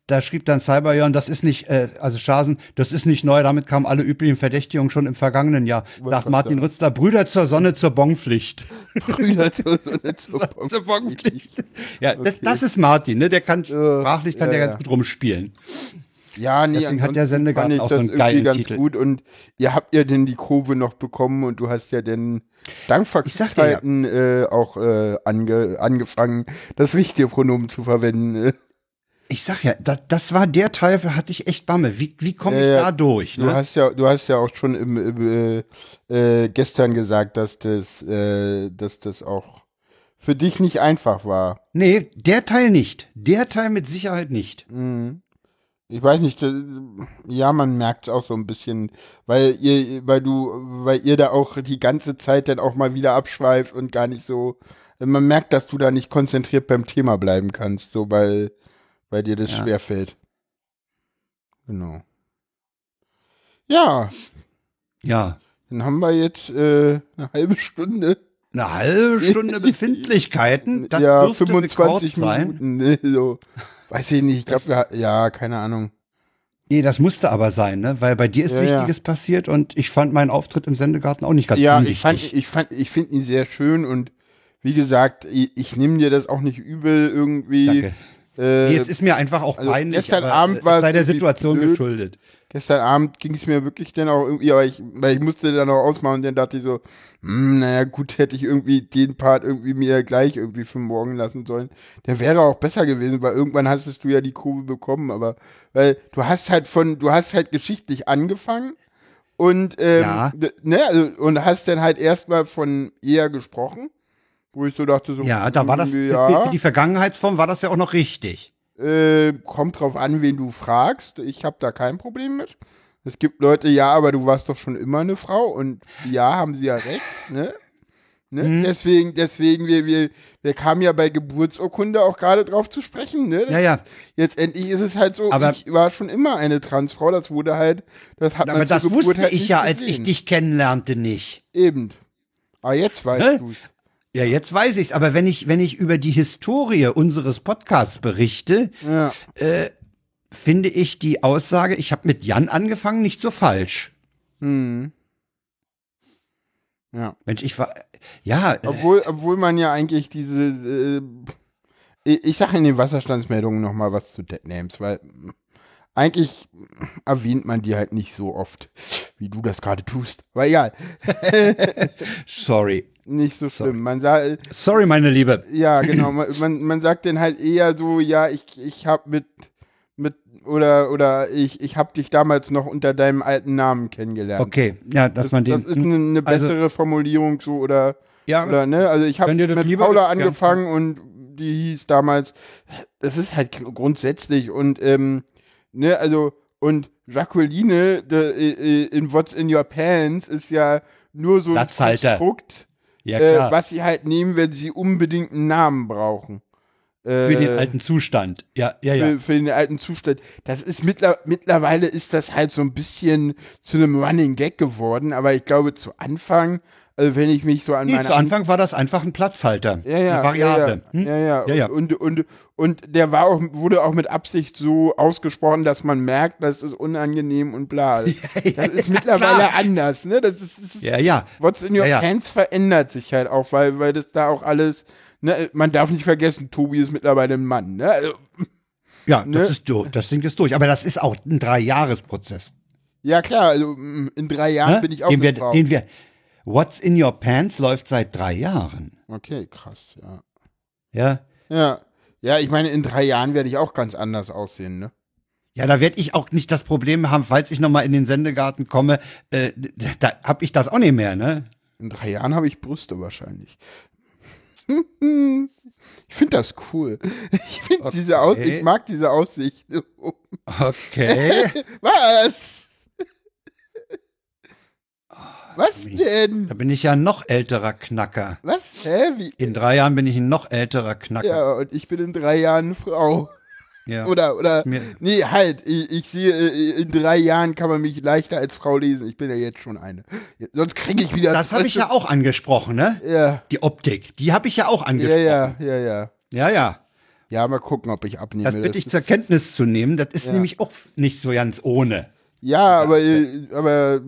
Speaker 1: da schrieb dann Cyberjon, das ist nicht, äh, also Schasen, das ist nicht neu, damit kamen alle üblichen Verdächtigungen schon im vergangenen Jahr. Sagt Martin
Speaker 2: sagen.
Speaker 1: Rützler, Brüder zur Sonne zur Bonpflicht.
Speaker 2: Brüder zur Sonne zur
Speaker 1: zur Bonpflicht. Ja, das,
Speaker 2: Okay.
Speaker 1: das ist Martin, ne? Der kann sprachlich kann
Speaker 2: ja,
Speaker 1: der
Speaker 2: ja.
Speaker 1: ganz gut rumspielen.
Speaker 2: Ja, nee,
Speaker 1: Deswegen hat der Sendegarten auch so einen geilen
Speaker 2: ganz
Speaker 1: Titel.
Speaker 2: gut und ihr habt ja denn die Kurve noch bekommen und du hast ja denn dank
Speaker 1: Ich sag dir ja.
Speaker 2: Äh, auch äh, ange, angefangen, das richtige Pronomen zu verwenden. äh.
Speaker 1: Ich sag ja, das, das war der Teil, da hatte ich echt Bamme. Wie, wie komme ich
Speaker 2: ja.
Speaker 1: da durch?
Speaker 2: Du
Speaker 1: Ne?
Speaker 2: hast ja, du hast ja auch schon im, im, äh, äh, gestern gesagt, dass das, äh, dass das auch für dich nicht einfach war.
Speaker 1: Nee, der Teil nicht. Der Teil mit Sicherheit nicht.
Speaker 2: Mhm. Ich weiß nicht, äh, ja, man merkt es auch so ein bisschen, weil ihr, weil du, weil ihr da auch die ganze Zeit dann auch mal wieder abschweift und gar nicht so, man merkt, dass du da nicht konzentriert beim Thema bleiben kannst, so weil, weil dir das
Speaker 1: Ja.
Speaker 2: schwerfällt. Genau. Ja,
Speaker 1: Ja.
Speaker 2: dann haben wir jetzt äh, eine halbe Stunde.
Speaker 1: Eine halbe Stunde Befindlichkeiten, das
Speaker 2: ja,
Speaker 1: dürfte
Speaker 2: 25
Speaker 1: Rekord sein.
Speaker 2: Minuten. Ne, so. Weiß ich nicht, ich glaube, ja, keine Ahnung.
Speaker 1: Nee, das musste aber sein, ne? Weil bei dir ist
Speaker 2: Ja, ja.
Speaker 1: Wichtiges passiert und ich fand meinen Auftritt im Sendegarten auch nicht ganz
Speaker 2: Ja,
Speaker 1: unwichtig.
Speaker 2: ich fand, ich fand, ich finde ihn sehr schön und wie gesagt, ich, ich nehme dir das auch nicht übel irgendwie.
Speaker 1: Danke. Nee, es ist mir einfach auch
Speaker 2: also
Speaker 1: peinlich.
Speaker 2: gestern Abend
Speaker 1: äh,
Speaker 2: war es
Speaker 1: sei der Situation
Speaker 2: blöd.
Speaker 1: geschuldet.
Speaker 2: Gestern Abend ging es mir wirklich dann auch irgendwie, aber ich, weil ich musste dann auch ausmachen und dann dachte ich so, hm, naja, gut, hätte ich irgendwie den Part irgendwie mir gleich irgendwie für morgen lassen sollen. Der wäre auch besser gewesen, weil irgendwann hast du ja die Kurve bekommen, aber weil du hast halt von, du hast halt geschichtlich angefangen und ähm,
Speaker 1: Ja.
Speaker 2: ne, also, und hast dann halt erstmal von eher gesprochen, wo ich so dachte so,
Speaker 1: Ja, da war das, für,
Speaker 2: ja.
Speaker 1: die Vergangenheitsform war das ja auch noch richtig.
Speaker 2: Äh, kommt drauf an, wen du fragst. Ich habe da kein Problem mit. Es gibt Leute, ja, aber du warst doch schon immer eine Frau und ja, haben sie ja recht, ne? ne?
Speaker 1: Mhm.
Speaker 2: Deswegen, deswegen, wir, wir, wir kamen ja bei Geburtsurkunde auch gerade drauf zu sprechen, ne?
Speaker 1: Ja, ja.
Speaker 2: Jetzt endlich ist es halt so,
Speaker 1: Aber-
Speaker 2: ich war schon immer eine Transfrau, das wurde halt, das hat
Speaker 1: Aber das
Speaker 2: Geburt
Speaker 1: wusste
Speaker 2: halt
Speaker 1: ich ja, als ich
Speaker 2: gesehen.
Speaker 1: dich kennenlernte, nicht.
Speaker 2: Eben. Aber jetzt weißt
Speaker 1: Hä?
Speaker 2: du's.
Speaker 1: Ja, jetzt weiß ich's. Aber wenn ich, wenn ich über die Historie unseres Podcasts berichte,
Speaker 2: Ja.
Speaker 1: äh, finde ich die Aussage, ich habe mit Jan angefangen, nicht so falsch.
Speaker 2: Hm. Ja.
Speaker 1: Mensch, ich war, ja, äh,
Speaker 2: Obwohl, obwohl man ja eigentlich diese, äh, ich, sage in den Wasserstandsmeldungen nochmal was zu Deadnames, weil mm, eigentlich erwähnt man die halt nicht so oft, wie du das gerade tust. Aber egal,
Speaker 1: sorry.
Speaker 2: nicht so
Speaker 1: Sorry.
Speaker 2: schlimm. Man sagt,
Speaker 1: Sorry, meine Liebe.
Speaker 2: ja genau, man, man, sagt dann halt eher so, ja, ich, ich hab mit, mit, oder, oder ich, ich hab dich damals noch unter deinem alten Namen kennengelernt.
Speaker 1: Okay, ja, dass
Speaker 2: Das,
Speaker 1: man den.
Speaker 2: das ist eine, eine
Speaker 1: also-
Speaker 2: bessere Formulierung so oder
Speaker 1: ja,
Speaker 2: Oder, ne? Also ich habe mit
Speaker 1: lieber
Speaker 2: Paula angefangen und die hieß damals, das ist halt grundsätzlich und ähm, ne, also und Jacqueline de, in What's in Your Pants ist ja nur so ein. Konstrukt,
Speaker 1: ja
Speaker 2: äh, was sie halt nehmen, wenn sie unbedingt einen Namen brauchen. Äh,
Speaker 1: für den alten Zustand. Ja, ja, ja.
Speaker 2: für, für den alten Zustand. Das ist mittler, mittlerweile ist das halt so ein bisschen zu einem Running Gag geworden, aber ich glaube zu Anfang, also wenn ich mich so an
Speaker 1: Nee,
Speaker 2: meine
Speaker 1: zu Anfang war das einfach ein Platzhalter.
Speaker 2: ja, ja,
Speaker 1: eine Variable.
Speaker 2: Ja,
Speaker 1: Hm?
Speaker 2: ja, ja.
Speaker 1: Ja, ja.
Speaker 2: Und, und, und der war auch, wurde auch mit Absicht so ausgesprochen, dass man merkt, das ist unangenehm und bla. Das ist mittlerweile
Speaker 1: klar.
Speaker 2: anders, ne? Das ist, das ist
Speaker 1: Ja, ja.
Speaker 2: What's in your
Speaker 1: Ja, ja.
Speaker 2: hands verändert sich halt auch, weil, weil das da auch alles, ne, man darf nicht vergessen, Tobi ist mittlerweile ein Mann, ne? Also,
Speaker 1: Ja,
Speaker 2: Ne?
Speaker 1: das ist durch. Das Ding ist durch. Aber das ist auch ein Dreijahresprozess.
Speaker 2: ja klar, also mm, in drei Jahren
Speaker 1: Ne?
Speaker 2: bin ich auch
Speaker 1: den, wir, den wir. What's in Your Pants läuft seit drei Jahren.
Speaker 2: okay, krass, ja.
Speaker 1: Ja.
Speaker 2: Ja. Ja, ich meine, in drei Jahren werde ich auch ganz anders aussehen, ne?
Speaker 1: Ja, da werde ich auch nicht das Problem haben, falls ich nochmal in den Sendegarten komme, äh, da habe ich das auch nicht mehr, ne?
Speaker 2: In drei Jahren habe ich Brüste wahrscheinlich. Ich finde das cool. Ich finde diese Aus
Speaker 1: Okay.
Speaker 2: ich mag diese Aussicht.
Speaker 1: Okay.
Speaker 2: Was? Was
Speaker 1: da
Speaker 2: denn?
Speaker 1: bin ich ja ein noch älterer Knacker.
Speaker 2: Was? Hä? Wie?
Speaker 1: In drei Jahren bin ich ein noch älterer Knacker.
Speaker 2: Ja, und ich bin in drei Jahren Frau.
Speaker 1: Ja.
Speaker 2: Oder, oder,
Speaker 1: Mir-
Speaker 2: nee, halt, ich, ich sehe, äh, in drei Jahren kann man mich leichter als Frau lesen. Ich bin ja jetzt schon eine. Sonst kriege ich wieder.
Speaker 1: Das habe ich ja auch angesprochen, ne?
Speaker 2: Ja,
Speaker 1: Die Optik, die habe ich ja auch
Speaker 2: ja,
Speaker 1: angesprochen.
Speaker 2: ja, ja, ja.
Speaker 1: ja, ja.
Speaker 2: Ja, mal gucken, ob ich abnehme.
Speaker 1: Das bitte ich zur Kenntnis zu nehmen. Das ist
Speaker 2: Ja.
Speaker 1: nämlich auch nicht so ganz ohne.
Speaker 2: Ja, aber, äh, aber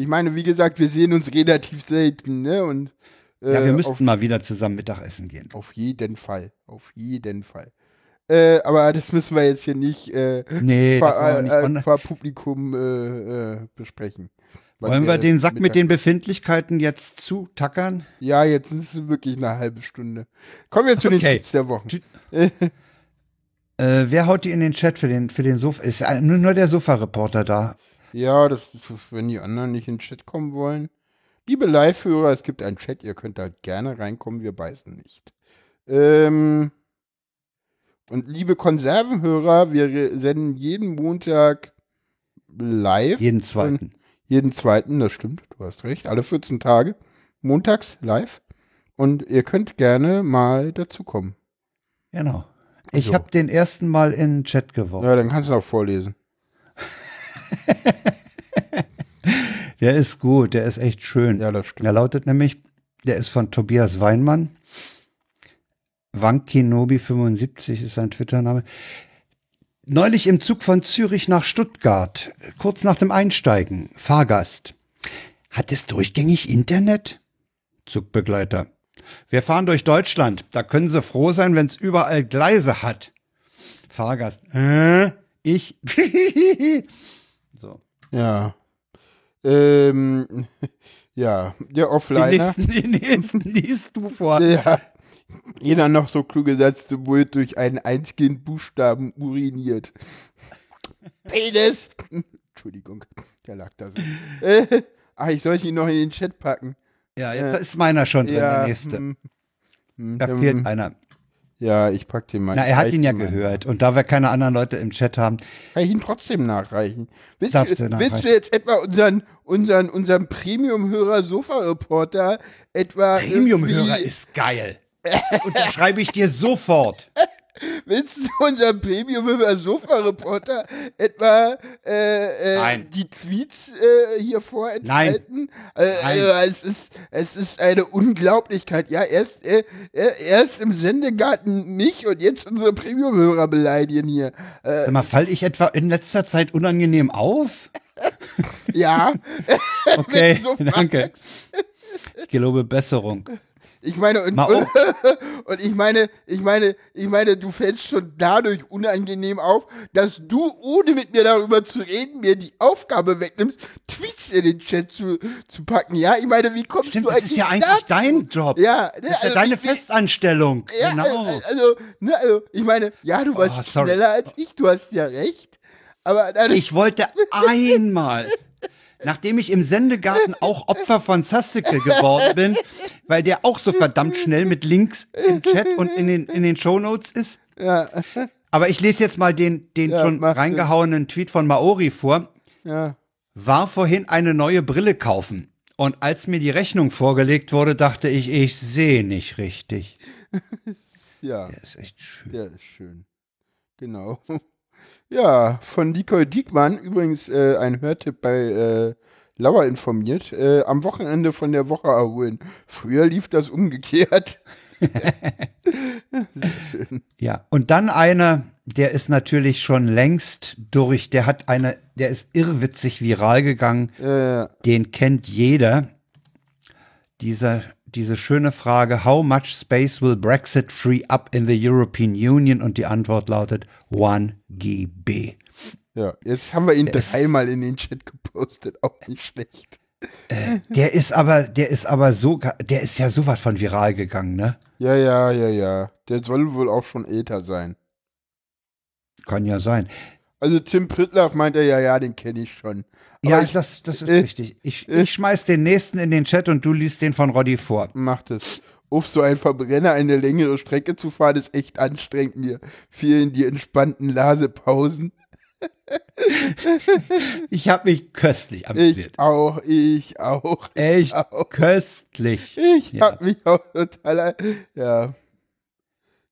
Speaker 2: ich meine, wie gesagt, wir sehen uns relativ selten, ne? Und äh,
Speaker 1: Ja, wir müssten
Speaker 2: auf,
Speaker 1: mal wieder zusammen Mittagessen gehen.
Speaker 2: auf jeden Fall. Auf jeden Fall. Äh, aber das müssen wir jetzt hier nicht äh,
Speaker 1: Nee,
Speaker 2: vor,
Speaker 1: nicht
Speaker 2: äh, vor Publikum äh, äh, besprechen.
Speaker 1: Wollen wir den Sack mit den Befindlichkeiten jetzt zutackern?
Speaker 2: Ja, jetzt ist es wirklich eine halbe Stunde. Kommen wir zu den
Speaker 1: Okay.
Speaker 2: Tweets der Woche.
Speaker 1: Äh, wer haut die in den Chat für den, für den Sofa? Ist äh, nur, nur der Sofa-Reporter da?
Speaker 2: Ja, das ist, wenn die anderen nicht in den Chat kommen wollen. Liebe Live-Hörer, es gibt einen Chat, ihr könnt da gerne reinkommen, wir beißen nicht. Ähm, und liebe Konservenhörer, wir senden jeden Montag live.
Speaker 1: Jeden zweiten.
Speaker 2: Jeden zweiten, das stimmt, du hast recht. Alle 14 Tage. Montags live. Und ihr könnt gerne mal dazukommen.
Speaker 1: Genau. Ich
Speaker 2: Also.
Speaker 1: habe den ersten Mal in den Chat geworfen.
Speaker 2: Ja, dann kannst du auch vorlesen.
Speaker 1: Der ist gut, der ist echt schön.
Speaker 2: Ja, das stimmt.
Speaker 1: Er lautet nämlich, der ist von Tobias Weinmann. Wankinobi75 ist sein Twitter-Name. Neulich im Zug von Zürich nach Stuttgart, kurz nach dem Einsteigen, Fahrgast. Hat es durchgängig Internet? Zugbegleiter. Wir fahren durch Deutschland. Da können Sie froh sein, wenn es überall Gleise hat. Fahrgast. Äh, ich.
Speaker 2: Ja. Ähm, ja, der
Speaker 1: Den
Speaker 2: Offliner.
Speaker 1: nächsten, den nächsten liest du vor.
Speaker 2: Ja. Jeder noch so kluge Sätze wurde durch einen einzigen Buchstaben uriniert. Penis! Entschuldigung, der lag da so. Äh, ach, ich soll ihn noch in den Chat packen.
Speaker 1: Ja, jetzt ist meiner schon drin, der nächste.
Speaker 2: hm,
Speaker 1: Da
Speaker 2: dann-
Speaker 1: fehlt einer.
Speaker 2: Ja, ich pack den mal.
Speaker 1: Na, er hat ihn ja gehört. Und da wir keine anderen Leute im Chat haben,
Speaker 2: Kann ich ihn trotzdem nachreichen? Willst, du,
Speaker 1: du
Speaker 2: willst
Speaker 1: nachreichen.
Speaker 2: du jetzt etwa unseren, unseren, unseren Premium-Hörer Sofa-Reporter etwa.
Speaker 1: Premium-Hörer ist geil. Unterschreibe ich dir sofort.
Speaker 2: Willst du unseren Premium-Hörer Sofa-Reporter etwa äh, äh,
Speaker 1: Nein.
Speaker 2: die Tweets äh, hier vorenthalten? Äh,
Speaker 1: Nein.
Speaker 2: Also, es, ist, es ist eine Unglaublichkeit. Ja, erst, äh, er- erst im Sendegarten mich und jetzt unsere Premium-Hörer beleidigen hier. Äh,
Speaker 1: Sag mal, fall ich etwa in letzter Zeit unangenehm auf?
Speaker 2: ja.
Speaker 1: Okay,
Speaker 2: so
Speaker 1: danke. Ich gelobe Besserung.
Speaker 2: Ich meine, und, und, und ich meine, ich meine, ich meine, du fällst schon dadurch unangenehm auf, dass du, ohne mit mir darüber zu reden, mir die Aufgabe wegnimmst, Tweets in den Chat zu, zu packen. Ja, ich meine, wie kommst
Speaker 1: Stimmt,
Speaker 2: du
Speaker 1: das ist ja eigentlich
Speaker 2: dazu?
Speaker 1: dein Job.
Speaker 2: Ja,
Speaker 1: Das ist ja deine
Speaker 2: wie- wie-
Speaker 1: Festanstellung.
Speaker 2: Ja,
Speaker 1: genau.
Speaker 2: äh, also, ne, also, ich meine, ja, du warst
Speaker 1: Oh,
Speaker 2: schneller als ich, du hast ja recht. Aber dadurch,
Speaker 1: Ich wollte einmal, nachdem ich im Sendegarten auch Opfer von Zastike geworden bin, weil der auch so verdammt schnell mit Links im Chat und in den, in den Shownotes ist.
Speaker 2: ja,
Speaker 1: Aber ich lese jetzt mal den, den
Speaker 2: Ja,
Speaker 1: schon reingehauenen Tweet von Maori vor.
Speaker 2: ja,
Speaker 1: War vorhin eine neue Brille kaufen. Und als mir die Rechnung vorgelegt wurde, dachte ich, ich sehe nicht richtig.
Speaker 2: ja.
Speaker 1: Das ist echt schön.
Speaker 2: Ja, ist schön. Genau. Ja, von Nicole Diekmann, übrigens äh, ein Hörtipp bei äh, Lauer informiert, äh, am Wochenende von der Woche erholen. Früher lief das umgekehrt. Sehr schön.
Speaker 1: Ja, und dann einer, der ist natürlich schon längst durch, der hat eine, der ist irrwitzig viral gegangen, den kennt jeder. Dieser, diese schöne Frage, how much space will Brexit free up in the European Union? Und die Antwort lautet 1 GB.
Speaker 2: ja, jetzt haben wir ihn
Speaker 1: ist-
Speaker 2: dreimal in den Chat gepostet, auch nicht schlecht.
Speaker 1: Der ist aber, der ist aber so, der ist ja sowas von viral gegangen, ne?
Speaker 2: Ja, ja, ja, ja. Der soll wohl auch schon älter sein.
Speaker 1: Kann ja sein.
Speaker 2: Also Tim Pritlaff meint er, ja, ja, den kenne ich schon. Aber
Speaker 1: ja,
Speaker 2: ich
Speaker 1: das, das ist
Speaker 2: äh,
Speaker 1: richtig. Ich, ich schmeiß den nächsten in den Chat und du liest den von Roddy vor.
Speaker 2: macht es. Auf so ein Verbrenner eine längere Strecke zu fahren, ist echt anstrengend. Mir fehlen die entspannten Lasepausen.
Speaker 1: Ich habe mich köstlich amüsiert.
Speaker 2: Ich auch, ich auch.
Speaker 1: Echt
Speaker 2: auch.
Speaker 1: köstlich.
Speaker 2: Ich
Speaker 1: Ja.
Speaker 2: hab mich auch total. Ja.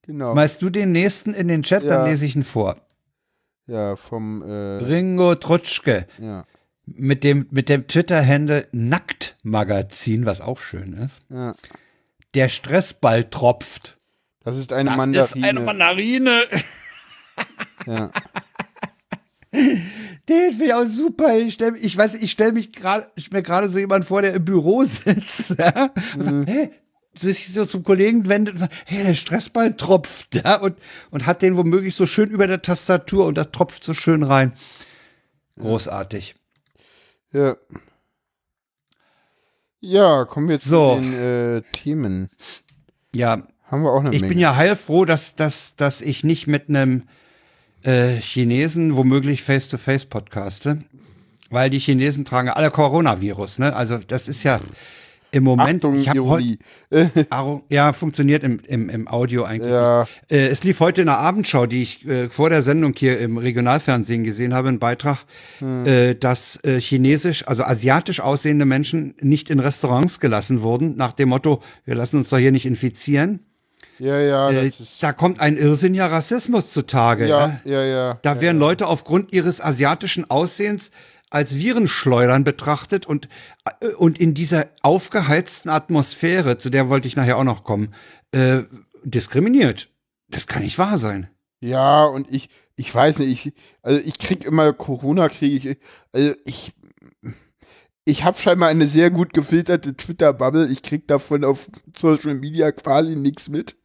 Speaker 2: Genau.
Speaker 1: Schmeißt du den nächsten in den Chat,
Speaker 2: Ja.
Speaker 1: dann lese ich ihn vor.
Speaker 2: Ja, vom. Äh,
Speaker 1: Ringo Trutschke
Speaker 2: ja,
Speaker 1: mit dem, mit dem Twitter-Handle Nacktmagazin, was auch schön ist.
Speaker 2: ja.
Speaker 1: Der Stressball tropft.
Speaker 2: Das ist eine
Speaker 1: Das
Speaker 2: Mandarine.
Speaker 1: ist eine Mandarine.
Speaker 2: ja.
Speaker 1: Den finde ich auch super. Ich, stell, ich weiß, ich stelle mich gerade, ich mir gerade so jemand vor, der im Büro sitzt, ja,
Speaker 2: Mhm.
Speaker 1: sagt, hey, sich so zum Kollegen wendet und sagt, hey, der Stressball tropft, ja, und, und hat den womöglich so schön über der Tastatur und das tropft so schön rein. Großartig.
Speaker 2: ja. Ja, kommen wir jetzt
Speaker 1: So.
Speaker 2: zu den äh, Themen.
Speaker 1: Ja,
Speaker 2: Haben wir auch eine
Speaker 1: ich
Speaker 2: Menge.
Speaker 1: bin ja heilfroh, dass, dass, dass ich nicht mit einem äh, Chinesen womöglich face-to-face podcaste, weil die Chinesen tragen alle Coronavirus, ne? Also das ist ja im Moment.
Speaker 2: Achtung,
Speaker 1: ich
Speaker 2: Ironie.
Speaker 1: Ja, funktioniert im, im, im Audio eigentlich.
Speaker 2: Ja,
Speaker 1: Äh, es lief heute in der Abendschau, die ich äh, vor der Sendung hier im Regionalfernsehen gesehen habe, ein Beitrag, äh, dass äh, chinesisch, also asiatisch aussehende Menschen nicht in Restaurants gelassen wurden, nach dem Motto, wir lassen uns doch hier nicht infizieren.
Speaker 2: ja, ja,
Speaker 1: Äh, da kommt ein irrsinniger Rassismus zutage.
Speaker 2: Ja,
Speaker 1: ne?
Speaker 2: ja, ja.
Speaker 1: Da
Speaker 2: ja,
Speaker 1: werden Leute aufgrund ihres asiatischen Aussehens als Virenschleudern betrachtet und, äh, und in dieser aufgeheizten Atmosphäre, zu der wollte ich nachher auch noch kommen, äh, diskriminiert. Das kann nicht wahr sein.
Speaker 2: Ja, und ich, ich weiß nicht, ich, also ich krieg immer Corona, kriege ich, also ich, ich habe scheinbar eine sehr gut gefilterte Twitter-Bubble. Ich krieg davon auf Social Media quasi nichts mit.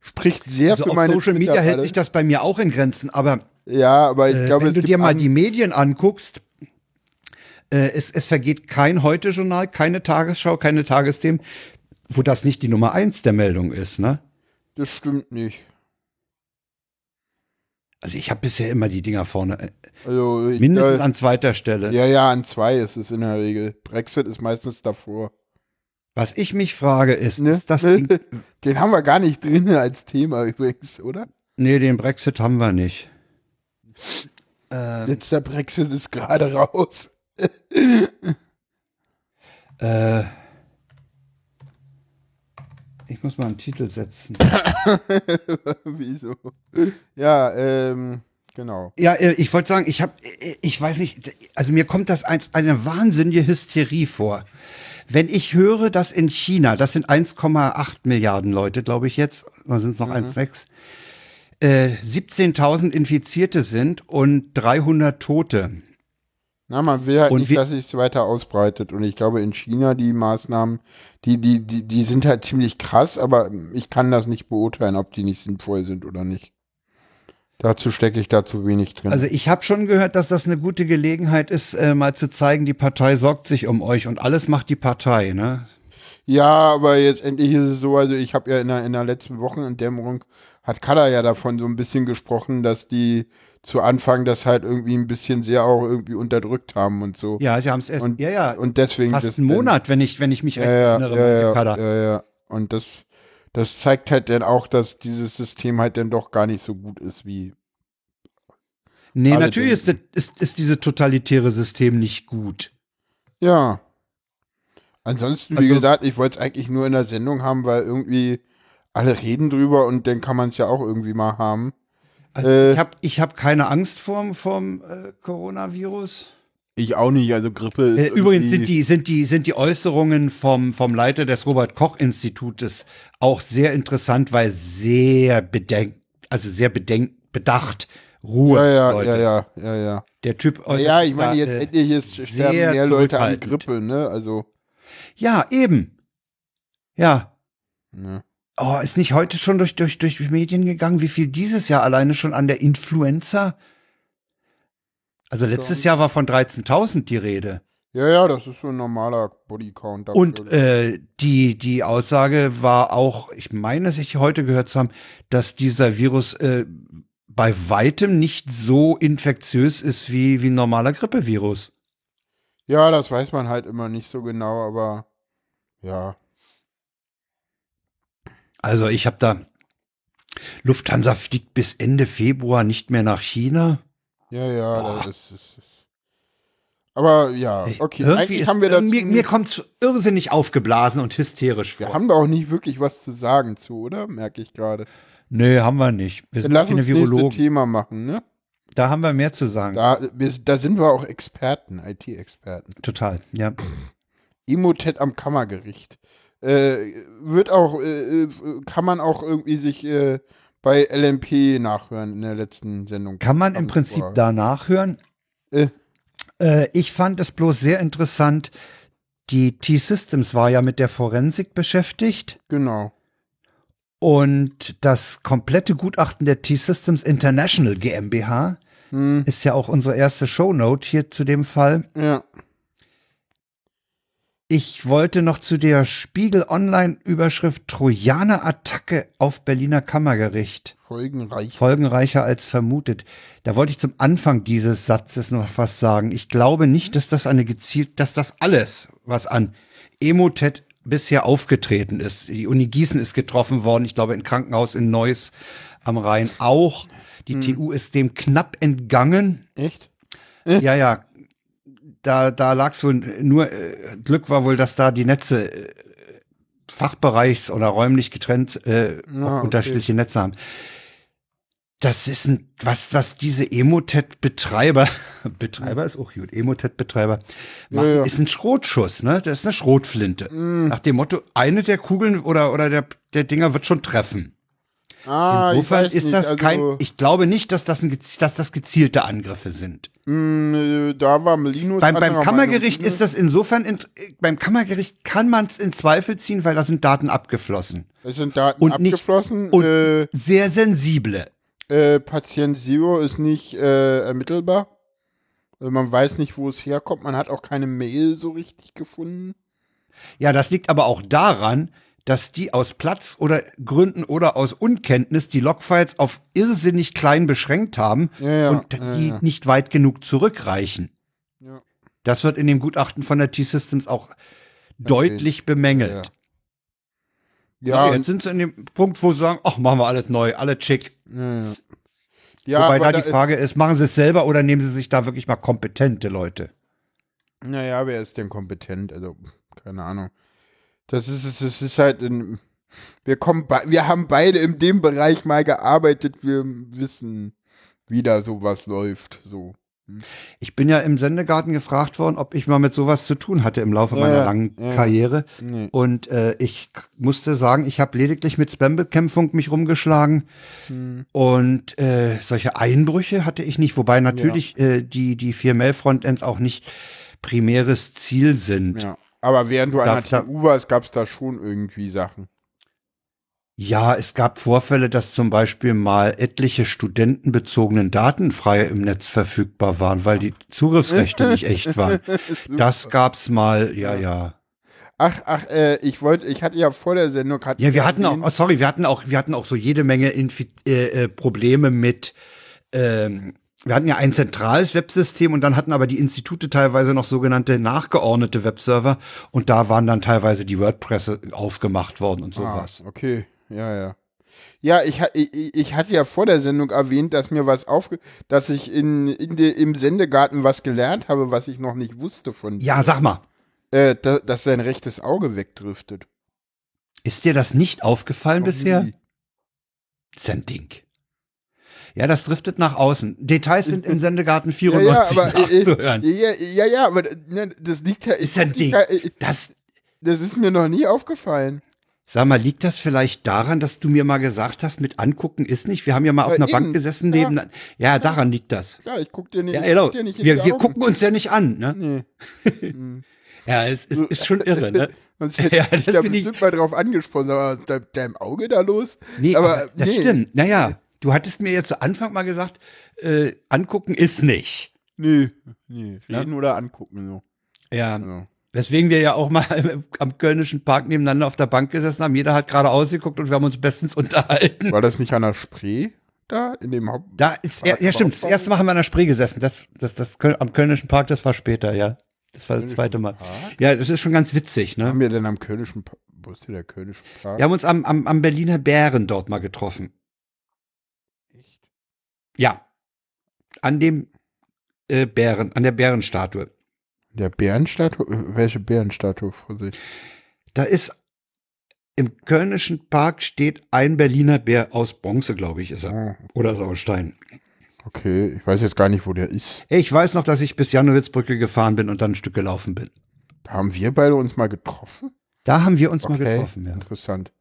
Speaker 2: spricht sehr
Speaker 1: Also
Speaker 2: für
Speaker 1: auf
Speaker 2: meine
Speaker 1: Social Media hält sich das bei mir auch in Grenzen, aber
Speaker 2: Ja, aber ich
Speaker 1: äh,
Speaker 2: glaube,
Speaker 1: wenn
Speaker 2: es
Speaker 1: du dir mal die Medien anguckst, äh, es, es vergeht kein Heute-Journal, keine Tagesschau, keine Tagesthemen, wo das nicht die Nummer eins der Meldung ist, ne?
Speaker 2: Das stimmt nicht.
Speaker 1: Also ich habe bisher immer die Dinger vorne, äh,
Speaker 2: Also ich,
Speaker 1: mindestens
Speaker 2: äh,
Speaker 1: an zweiter Stelle.
Speaker 2: Ja, ja, an zwei ist es in der Regel. Brexit ist meistens davor.
Speaker 1: Was ich mich frage ist,
Speaker 2: Ne?
Speaker 1: ist das
Speaker 2: Den haben wir gar nicht drin als Thema übrigens, oder?
Speaker 1: nee, den Brexit haben wir nicht. Ähm,
Speaker 2: Jetzt der Brexit ist gerade raus.
Speaker 1: äh, ich muss mal einen Titel setzen.
Speaker 2: Wieso? Ja, ähm, genau.
Speaker 1: Ja, äh, ich wollte sagen, ich habe, ich weiß nicht, also mir kommt das als eine wahnsinnige Hysterie vor. Wenn ich höre, dass in China, das sind 1,8 Milliarden Leute, glaube ich jetzt, oder sind es noch 1,6, äh, 17.000 Infizierte sind und 300 Tote.
Speaker 2: Na, man will halt
Speaker 1: Und
Speaker 2: nicht, dass es weiter ausbreitet. Und ich glaube, in China die Maßnahmen, die, die, die, die sind halt ziemlich krass, aber ich kann das nicht beurteilen, ob die nicht sinnvoll sind oder nicht. Dazu stecke ich da zu wenig drin.
Speaker 1: Also ich habe schon gehört, dass das eine gute Gelegenheit ist, äh, mal zu zeigen, die Partei sorgt sich um euch und alles macht die Partei, ne?
Speaker 2: Ja, aber jetzt endlich ist es so, also ich habe ja in der, in der letzten Wochenenddämmerung, hat Kada ja davon so ein bisschen gesprochen, dass die zu Anfang das halt irgendwie ein bisschen sehr auch irgendwie unterdrückt haben und so.
Speaker 1: Ja, sie haben es erst,
Speaker 2: Und-
Speaker 1: ja, ja,
Speaker 2: Und deswegen
Speaker 1: fast einen Monat, wenn ich, wenn ich mich
Speaker 2: Ja,
Speaker 1: erinnere,
Speaker 2: ja, ja,
Speaker 1: Kader.
Speaker 2: ja, ja. Und das, das zeigt halt dann auch, dass dieses System halt dann doch gar nicht so gut ist wie.
Speaker 1: Nee, natürlich ist, das, ist, ist dieses totalitäre System nicht gut.
Speaker 2: Ja. Ansonsten, wie
Speaker 1: Also-
Speaker 2: gesagt, ich wollte es eigentlich nur in der Sendung haben, weil irgendwie alle reden drüber und dann kann man es ja auch irgendwie mal haben.
Speaker 1: Also
Speaker 2: Äh.
Speaker 1: ich habe ich hab keine Angst vorm, vorm äh, Coronavirus.
Speaker 3: Ich auch nicht, also Grippe ist
Speaker 1: Äh, übrigens sind die, sind, die, sind die Äußerungen vom, vom Leiter des Robert-Koch-Institutes auch sehr interessant, weil sehr bedenkt, also sehr bedenkt, bedacht, Ruhe,
Speaker 2: Ja, ja,
Speaker 1: Leute.
Speaker 2: ja, ja, ja, ja.
Speaker 1: Der Typ äußert
Speaker 2: Ja, ich
Speaker 1: sich
Speaker 2: meine, jetzt
Speaker 1: äh,
Speaker 2: endlich ist, sterben
Speaker 1: sehr
Speaker 2: mehr Leute an. Grippe, ne? Also,
Speaker 1: Ja, eben. Ja.
Speaker 2: ne.
Speaker 1: Oh, ist nicht heute schon durch, durch, durch Medien gegangen, wie viel dieses Jahr alleine schon an der Influenza? Also letztes Jahr war von 13.000 die Rede.
Speaker 2: Ja, ja, das ist so ein normaler Bodycount.
Speaker 1: Und äh, die, die Aussage war auch, ich meine, dass ich heute gehört zu haben, dass dieser Virus äh, bei weitem nicht so infektiös ist wie, wie ein normaler Grippevirus.
Speaker 2: ja, das weiß man halt immer nicht so genau, aber ja.
Speaker 1: Also ich habe da, Lufthansa fliegt bis Ende Februar nicht mehr nach China.
Speaker 2: Ja, ja,
Speaker 1: Boah.
Speaker 2: das ist, ist, ist. Aber ja, okay.
Speaker 1: Irgendwie
Speaker 2: Eigentlich
Speaker 1: ist,
Speaker 2: haben wir dazu
Speaker 1: mir, mir kommt irrsinnig aufgeblasen und hysterisch vor.
Speaker 2: wir haben da auch nicht wirklich was zu sagen zu, oder? Merke ich gerade.
Speaker 1: nee, haben wir nicht. Wir
Speaker 2: Dann
Speaker 1: sind
Speaker 2: lass
Speaker 1: keine
Speaker 2: uns das nächste
Speaker 1: Virologen.
Speaker 2: Thema machen, ne?
Speaker 1: Da haben wir mehr zu sagen.
Speaker 2: Da, wir, da sind wir auch Experten, IT-Experten.
Speaker 1: Total, ja.
Speaker 2: Emotet am Kammergericht. Äh, wird auch, äh, äh, kann man auch irgendwie sich äh, bei LMP nachhören in der letzten Sendung.
Speaker 1: Kann man im Prinzip
Speaker 2: Mittwoch.
Speaker 1: da nachhören.
Speaker 2: Äh.
Speaker 1: Äh, ich fand es bloß sehr interessant. Die T-Systems war ja mit der Forensik beschäftigt
Speaker 2: Genau.
Speaker 1: und das komplette Gutachten der T-Systems International GmbH
Speaker 2: Hm,
Speaker 1: ist ja auch unsere erste Shownote hier zu dem Fall.
Speaker 2: ja.
Speaker 1: Ich wollte noch zu der Spiegel Online Überschrift Trojaner-Attacke auf Berliner Kammergericht.
Speaker 2: Folgenreich.
Speaker 1: Folgenreicher als vermutet. Da wollte ich zum Anfang dieses Satzes noch was sagen. Ich glaube nicht, dass das eine gezielt, dass das alles, was an Emotet bisher aufgetreten ist. Die Uni Gießen ist getroffen worden. Ich glaube, ein Krankenhaus in Neuss am Rhein auch. Die TU ist dem knapp entgangen.
Speaker 2: Echt?
Speaker 1: Ja, ja. Da, da lag es wohl nur, äh, Glück war wohl, dass da die Netze äh, fachbereichs- oder räumlich getrennt äh,
Speaker 2: Ja,
Speaker 1: auch
Speaker 2: okay.
Speaker 1: unterschiedliche Netze haben. Das ist ein, was, was diese Emotet-Betreiber, Betreiber ist auch gut, Emotet-Betreiber,
Speaker 2: Ja, ja.
Speaker 1: ist ein Schrotschuss, ne? Das ist eine Schrotflinte.
Speaker 2: Hm,
Speaker 1: Nach dem Motto, eine der Kugeln oder, oder der, der Dinger wird schon treffen.
Speaker 2: Ah,
Speaker 1: Insofern ist
Speaker 2: nicht,
Speaker 1: das
Speaker 2: also,
Speaker 1: kein, ich glaube nicht, dass das, ein, dass das gezielte Angriffe sind.
Speaker 2: mh, da war Linus.
Speaker 1: Beim, beim Kammergericht
Speaker 2: Meinung.
Speaker 1: ist das insofern, in, beim Kammergericht kann man es in Zweifel ziehen, weil da sind Daten abgeflossen.
Speaker 2: Es sind Daten
Speaker 1: und nicht-
Speaker 2: abgeflossen.
Speaker 1: und-
Speaker 2: äh,
Speaker 1: Sehr sensible.
Speaker 2: äh, Patient Zero ist nicht äh, ermittelbar. Also man weiß nicht, wo es herkommt. Man hat auch keine Mail so richtig gefunden.
Speaker 1: Ja, das liegt aber auch daran, dass die aus Platz oder Gründen oder aus Unkenntnis die Logfiles auf irrsinnig klein beschränkt haben
Speaker 2: Ja, ja,
Speaker 1: und
Speaker 2: ja,
Speaker 1: die nicht weit genug zurückreichen. Das wird in dem Gutachten von der T-Systems auch deutlich bemängelt.
Speaker 2: Ja, und-
Speaker 1: jetzt sind sie in dem Punkt, wo sie sagen, ach, machen wir alles neu, alles schick.
Speaker 2: ja,
Speaker 1: Wobei da die Frage ist, machen sie es selber oder nehmen sie sich da wirklich mal kompetente Leute?
Speaker 2: Naja, wer ist denn kompetent? Also, keine Ahnung. Das ist, das ist halt ein. Wir kommen, wir haben beide in dem Bereich mal gearbeitet. Wir wissen, wie da sowas läuft. So.
Speaker 1: Ich bin ja im Sendegarten gefragt worden, ob ich mal mit sowas zu tun hatte im Laufe
Speaker 2: Ja,
Speaker 1: meiner
Speaker 2: ja,
Speaker 1: langen
Speaker 2: ja, ja.
Speaker 1: Karriere.
Speaker 2: Nee.
Speaker 1: Und äh, ich musste sagen, ich habe lediglich mit Spam-Bekämpfung mich rumgeschlagen.
Speaker 2: Hm.
Speaker 1: Und äh, solche Einbrüche hatte ich nicht, wobei natürlich äh, die, die vier Mail-Frontends auch nicht primäres Ziel sind.
Speaker 2: Ja. Aber während du an der TU warst, gab es da schon irgendwie Sachen.
Speaker 1: Ja, es gab Vorfälle, dass zum Beispiel mal etliche studentenbezogenen Daten frei im Netz verfügbar waren, weil die Zugriffsrechte nicht echt waren. Das gab's mal, ja, ja.
Speaker 2: Ach, ach, äh, ich wollte, ich hatte ja vor der Sendung.
Speaker 1: Ja, wir hatten auch, oh, sorry, wir hatten auch, wir hatten auch so jede Menge Infi äh, äh, Probleme mit, ähm, wir hatten ja ein zentrales Websystem und dann hatten aber die Institute teilweise noch sogenannte nachgeordnete Webserver und da waren dann teilweise die WordPress aufgemacht worden und sowas.
Speaker 2: Ah, okay, ja, ja. Ja, ich, ich, ich- hatte ja vor der Sendung erwähnt, dass mir was aufge, dass ich in, in de, im Sendegarten was gelernt habe, was ich noch nicht wusste von dir.
Speaker 1: Ja, sag mal,
Speaker 2: Äh, da, dass sein rechtes Auge wegdriftet.
Speaker 1: ist dir das nicht aufgefallen
Speaker 2: Noch
Speaker 1: bisher? Das ist ein Ding. Ja, das driftet nach außen. Details sind in Sendegarten
Speaker 2: Ja, ja,
Speaker 1: 94
Speaker 2: aber äh,
Speaker 1: nachzuhören.
Speaker 2: ja, ja, ja, aber ne, das liegt ja.
Speaker 1: Ist
Speaker 2: ich-
Speaker 1: Ding.
Speaker 2: ich-
Speaker 1: Das,
Speaker 2: Das ist mir noch nie aufgefallen.
Speaker 1: Sag mal, liegt das vielleicht daran, dass du mir mal gesagt hast, mit angucken ist nicht? Wir haben ja mal auf
Speaker 2: Ja,
Speaker 1: einer
Speaker 2: eben.
Speaker 1: Bank gesessen
Speaker 2: Ja.
Speaker 1: neben. Ja, daran liegt das.
Speaker 2: Klar, ich guck dir nicht,
Speaker 1: Ja,
Speaker 2: ich
Speaker 1: genau.
Speaker 2: guck dir nicht
Speaker 1: Wir, wir gucken uns ja nicht an, ne?
Speaker 2: Nee. Hm.
Speaker 1: Ja, es ist, ist schon irre, ne?
Speaker 2: Sonst hätte
Speaker 1: Ja,
Speaker 2: ich
Speaker 1: das
Speaker 2: da
Speaker 1: bin ich-
Speaker 2: bestimmt mal drauf angesprochen, aber was ist da deinem Auge da los?
Speaker 1: Nee,
Speaker 2: aber,
Speaker 1: aber, das
Speaker 2: nee.
Speaker 1: stimmt. Naja, du hattest mir ja zu Anfang mal gesagt, äh, angucken ist nicht.
Speaker 2: Nee, nee.
Speaker 1: Ja?
Speaker 2: Reden oder angucken so.
Speaker 1: Ja.
Speaker 2: Ja.
Speaker 1: Weswegen wir ja auch mal am Kölnischen Park nebeneinander auf der Bank gesessen haben. Jeder hat gerade ausgeguckt und wir haben uns bestens unterhalten.
Speaker 2: War das nicht an der Spree da in dem Haupt?
Speaker 1: Da ist, ja, ja stimmt, das erste Mal haben wir an der Spree gesessen. Das, das, das am Kölnischen Park, das war später, ja. Das war das zweite Mal.
Speaker 2: Park?
Speaker 1: Ja, das ist schon ganz witzig, ne?
Speaker 2: Haben wir denn am Kölnischen Park? Wo ist der Kölnische Park?
Speaker 1: Wir haben uns am, am, am Berliner Bären dort mal getroffen. Ja. An dem äh, Bären, an der Bärenstatue.
Speaker 2: Der Bärenstatue? Welche Bärenstatue vor sich?
Speaker 1: Da ist im Kölnischen Park steht ein Berliner Bär aus Bronze, glaube ich, ist er.
Speaker 2: Oh,
Speaker 1: Oder ist er aus Stein.
Speaker 2: okay, ich weiß jetzt gar nicht, wo der ist.
Speaker 1: Ich weiß noch, dass ich bis Janowitzbrücke gefahren bin und dann ein Stück gelaufen bin.
Speaker 2: Da haben wir beide uns mal getroffen?
Speaker 1: Da haben wir uns mal
Speaker 2: Okay,
Speaker 1: getroffen, ja.
Speaker 2: interessant.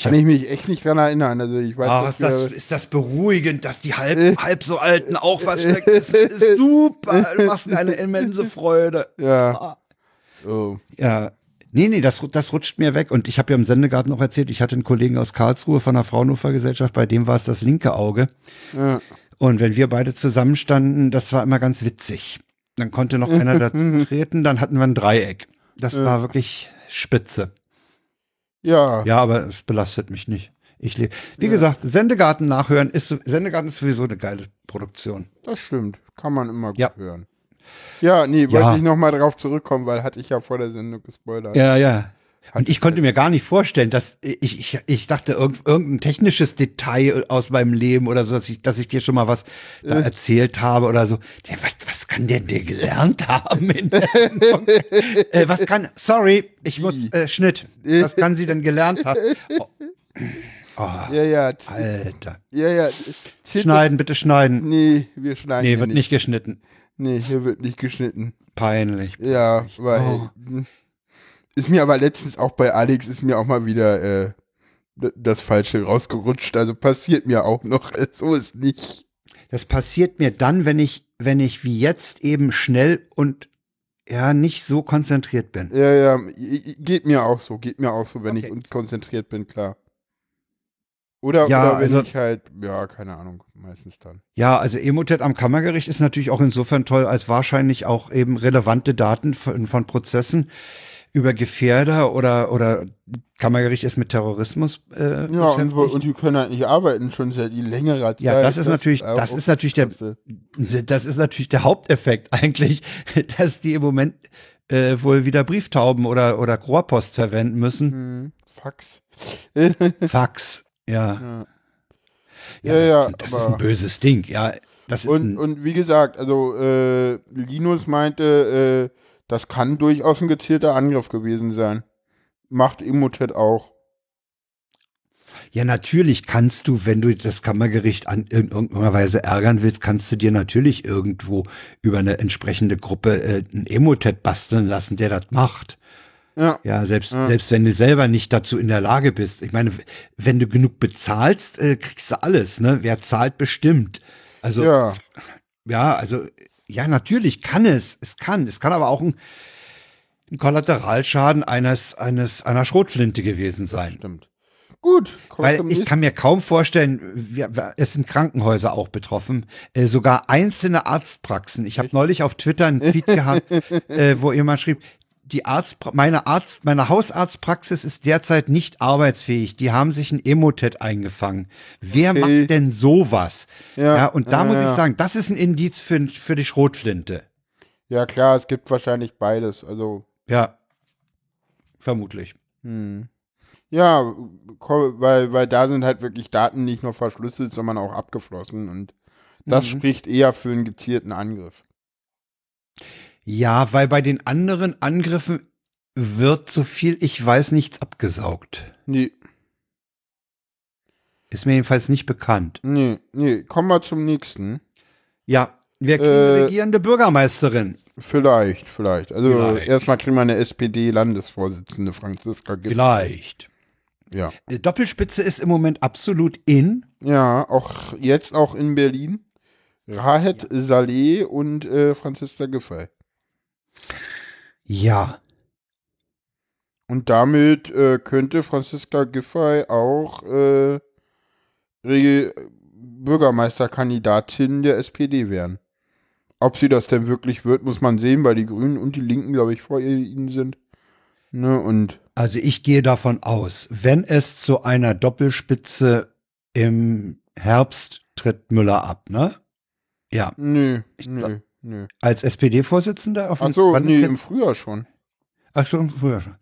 Speaker 2: Kann ich mich echt nicht dran erinnern. Also ich weiß, dass
Speaker 1: ist, das, ist das beruhigend, dass die halb, halb so Alten auch was stecken. Das ist super. Du machst mir eine immense Freude.
Speaker 2: ja.
Speaker 1: Ah.
Speaker 2: Oh.
Speaker 1: Ja. Nee, nee, das, das rutscht mir weg. Und ich habe ja im Sendegarten noch erzählt, ich hatte einen Kollegen aus Karlsruhe von der Fraunhofer Gesellschaft, bei dem war es das linke Auge.
Speaker 2: Ja.
Speaker 1: Und wenn wir beide zusammenstanden, das war immer ganz witzig. Dann konnte noch einer dazu treten, dann hatten wir ein Dreieck. Das
Speaker 2: Ja.
Speaker 1: war wirklich spitze.
Speaker 2: Ja.
Speaker 1: Ja, aber es belastet mich nicht. Ich lebe. Wie gesagt, Sendegarten nachhören ist Sendegarten ist sowieso eine geile Produktion.
Speaker 2: Das stimmt. Kann man immer gut
Speaker 1: Ja.
Speaker 2: hören. Ja, nee, wollte
Speaker 1: Ja.
Speaker 2: ich nochmal drauf zurückkommen, weil hatte ich ja vor der Sendung gespoilert.
Speaker 1: Ja, ja. Und ich konnte mir gar nicht vorstellen, dass ich, ich, ich dachte, irgend, irgendein technisches Detail aus meinem Leben oder so, dass ich, dass ich dir schon mal was da
Speaker 2: Äh.
Speaker 1: erzählt habe oder so. Was, was kann der denn gelernt haben äh, was kann, sorry, ich muss, äh, Schnitt. Was kann sie denn gelernt haben? Oh. Oh,
Speaker 2: Ja, ja.
Speaker 1: Alter.
Speaker 2: Ja, ja.
Speaker 1: Schneiden, bitte schneiden.
Speaker 2: Nee, wir schneiden.
Speaker 1: Nee, wird nicht geschnitten.
Speaker 2: Nee, hier wird nicht geschnitten.
Speaker 1: Peinlich.
Speaker 2: Ja, weil.
Speaker 1: Oh.
Speaker 2: Ist mir aber letztens auch bei Alex, ist mir auch mal wieder äh, das Falsche rausgerutscht. Also passiert mir auch noch. So ist nicht.
Speaker 1: Das passiert mir dann, wenn ich, wenn ich wie jetzt eben schnell und ja nicht so konzentriert bin.
Speaker 2: Ja, ja, geht mir auch so. Geht mir auch so, wenn
Speaker 1: Okay.
Speaker 2: ich unkonzentriert bin, klar. Oder,
Speaker 1: Ja,
Speaker 2: oder wenn
Speaker 1: also-
Speaker 2: ich halt, ja, keine Ahnung, meistens dann.
Speaker 1: Ja, also Emotet am Kammergericht ist natürlich auch insofern toll, als wahrscheinlich auch eben relevante Daten von, von Prozessen über Gefährder oder oder Kammergericht ist mit Terrorismus äh,
Speaker 2: Ja, und, und die können halt nicht arbeiten, schon seit längerer Zeit.
Speaker 1: Ja, das ist natürlich,
Speaker 2: auch-
Speaker 1: das ist natürlich der, das ist natürlich der Haupteffekt eigentlich, dass die im Moment äh, wohl wieder Brieftauben oder oder Rohrpost verwenden müssen.
Speaker 2: Hm, Fax.
Speaker 1: Fax, ja.
Speaker 2: Ja, ja,
Speaker 1: das, das ist ein böses Ding, ja. Das ist
Speaker 2: Und, und wie gesagt, also äh, Linus meinte, äh, das kann durchaus ein gezielter Angriff gewesen sein. Macht Emotet auch.
Speaker 1: Ja, natürlich kannst du, wenn du das Kammergericht an in irgendeiner Weise ärgern willst, kannst du dir natürlich irgendwo über eine entsprechende Gruppe äh, ein Emotet basteln lassen, der das macht.
Speaker 2: Ja,
Speaker 1: Ja, selbst,
Speaker 2: Ja.
Speaker 1: selbst wenn du selber nicht dazu in der Lage bist. Ich meine, wenn du genug bezahlst, äh, kriegst du alles, ne? Wer zahlt, bestimmt. Also, ja.
Speaker 2: ja,
Speaker 1: also, ja, natürlich kann es. Es kann. Es kann aber auch ein, ein Kollateralschaden eines, eines, einer Schrotflinte gewesen sein.
Speaker 2: stimmt. Gut,
Speaker 1: Weil ich
Speaker 2: nächsten.
Speaker 1: kann mir kaum vorstellen, wir, wir, es sind Krankenhäuser auch betroffen, äh, sogar einzelne Arztpraxen. Ich habe neulich auf Twitter einen Tweet gehabt, äh, wo jemand schrieb, die Arzt, meine Arzt, meine Hausarztpraxis ist derzeit nicht arbeitsfähig. Die haben sich ein Emotet eingefangen. Wer
Speaker 2: Okay.
Speaker 1: macht denn sowas?
Speaker 2: Ja,
Speaker 1: Ja, und da
Speaker 2: ja,
Speaker 1: muss
Speaker 2: ja.
Speaker 1: ich sagen, das ist ein Indiz für, für die Schrotflinte.
Speaker 2: Ja, klar, es gibt wahrscheinlich beides. Also,
Speaker 1: Ja, vermutlich.
Speaker 2: hm. Ja, weil, weil da sind halt wirklich Daten nicht nur verschlüsselt, sondern auch abgeflossen. Und das
Speaker 1: Mhm.
Speaker 2: spricht eher für einen gezielten Angriff.
Speaker 1: Ja, weil bei den anderen Angriffen wird so viel ich weiß nichts abgesaugt.
Speaker 2: Nee,
Speaker 1: Ist mir jedenfalls nicht bekannt.
Speaker 2: nee, nee. Kommen wir zum nächsten.
Speaker 1: Ja, wir kriegen
Speaker 2: Äh,
Speaker 1: eine regierende Bürgermeisterin.
Speaker 2: Vielleicht, vielleicht. Also
Speaker 1: Vielleicht.
Speaker 2: erstmal kriegen wir eine SPD-Landesvorsitzende, Franziska Giffey.
Speaker 1: Vielleicht.
Speaker 2: Ja.
Speaker 1: Äh, Doppelspitze ist im Moment absolut in.
Speaker 2: Ja, auch jetzt auch in Berlin. Rahed Saleh und äh, Franziska Giffey.
Speaker 1: Ja.
Speaker 2: Und damit äh, könnte Franziska Giffey auch äh, Bürgermeisterkandidatin der SPD werden. Ob sie das denn wirklich wird, muss man sehen, weil die Grünen und die Linken, glaube ich, vor ihnen sind. Ne, und
Speaker 1: Also ich gehe davon aus, wenn es zu einer Doppelspitze im Herbst tritt Müller ab, ne? Ja.
Speaker 2: nö,
Speaker 1: Ich
Speaker 2: nö,
Speaker 1: glaub-
Speaker 2: nö.
Speaker 1: Als SPD-Vorsitzender auf
Speaker 2: Ach so, nee, im Frühjahr schon.
Speaker 1: Ach schon, früher schon.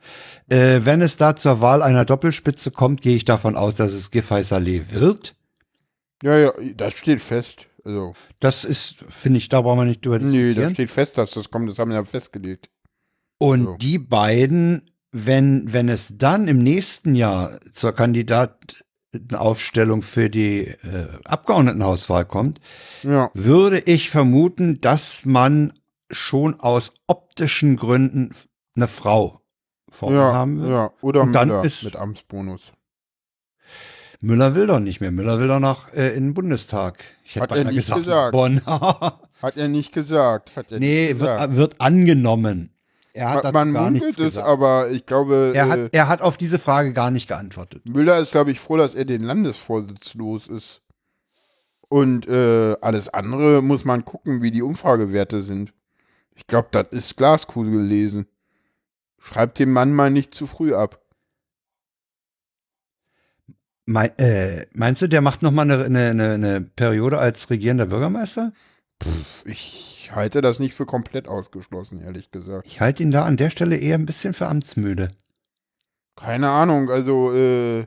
Speaker 1: Äh, wenn es da zur Wahl einer Doppelspitze kommt, gehe ich davon aus, dass es Giffey Saleh wird.
Speaker 2: Ja, ja, das steht fest. Also,
Speaker 1: Das ist, finde ich, da brauchen wir nicht drüber
Speaker 2: nee,
Speaker 1: diskutieren.
Speaker 2: das steht fest, dass das kommt, das haben wir ja festgelegt.
Speaker 1: Und
Speaker 2: So.
Speaker 1: die beiden, wenn, wenn es dann im nächsten Jahr zur Kandidatenaufstellung für die äh, Abgeordnetenhauswahl kommt,
Speaker 2: Ja,
Speaker 1: würde ich vermuten, dass man schon aus optischen Gründen eine Frau vorne
Speaker 2: ja,
Speaker 1: haben will.
Speaker 2: ja. Oder
Speaker 1: Und dann
Speaker 2: Müller
Speaker 1: ist-
Speaker 2: mit Amtsbonus.
Speaker 1: Müller will doch nicht mehr. Müller will doch noch äh, in den Bundestag. Ich hätte
Speaker 2: Hat er nicht
Speaker 1: gesagt,
Speaker 2: gesagt.
Speaker 1: Bonn.
Speaker 2: Hat er nicht gesagt. Hat er
Speaker 1: nee,
Speaker 2: nicht gesagt.
Speaker 1: wird, wird angenommen. Er hat
Speaker 2: Man
Speaker 1: gar
Speaker 2: munkelt es,
Speaker 1: gesagt.
Speaker 2: aber ich glaube,
Speaker 1: er,
Speaker 2: äh,
Speaker 1: hat, er hat auf diese Frage gar nicht geantwortet.
Speaker 2: Müller ist, glaube ich, froh, dass er den Landesvorsitz los ist. Und äh, alles andere muss man gucken, wie die Umfragewerte sind. Ich glaube, das ist Glaskugel gelesen. Schreibt den Mann mal nicht zu früh ab.
Speaker 1: Mein, äh, meinst du, der macht noch mal eine, eine, eine, eine Periode als regierender Bürgermeister?
Speaker 2: Ich halte das nicht für komplett ausgeschlossen, ehrlich gesagt.
Speaker 1: Ich halte ihn da an der Stelle eher ein bisschen für amtsmüde.
Speaker 2: Keine Ahnung, also äh,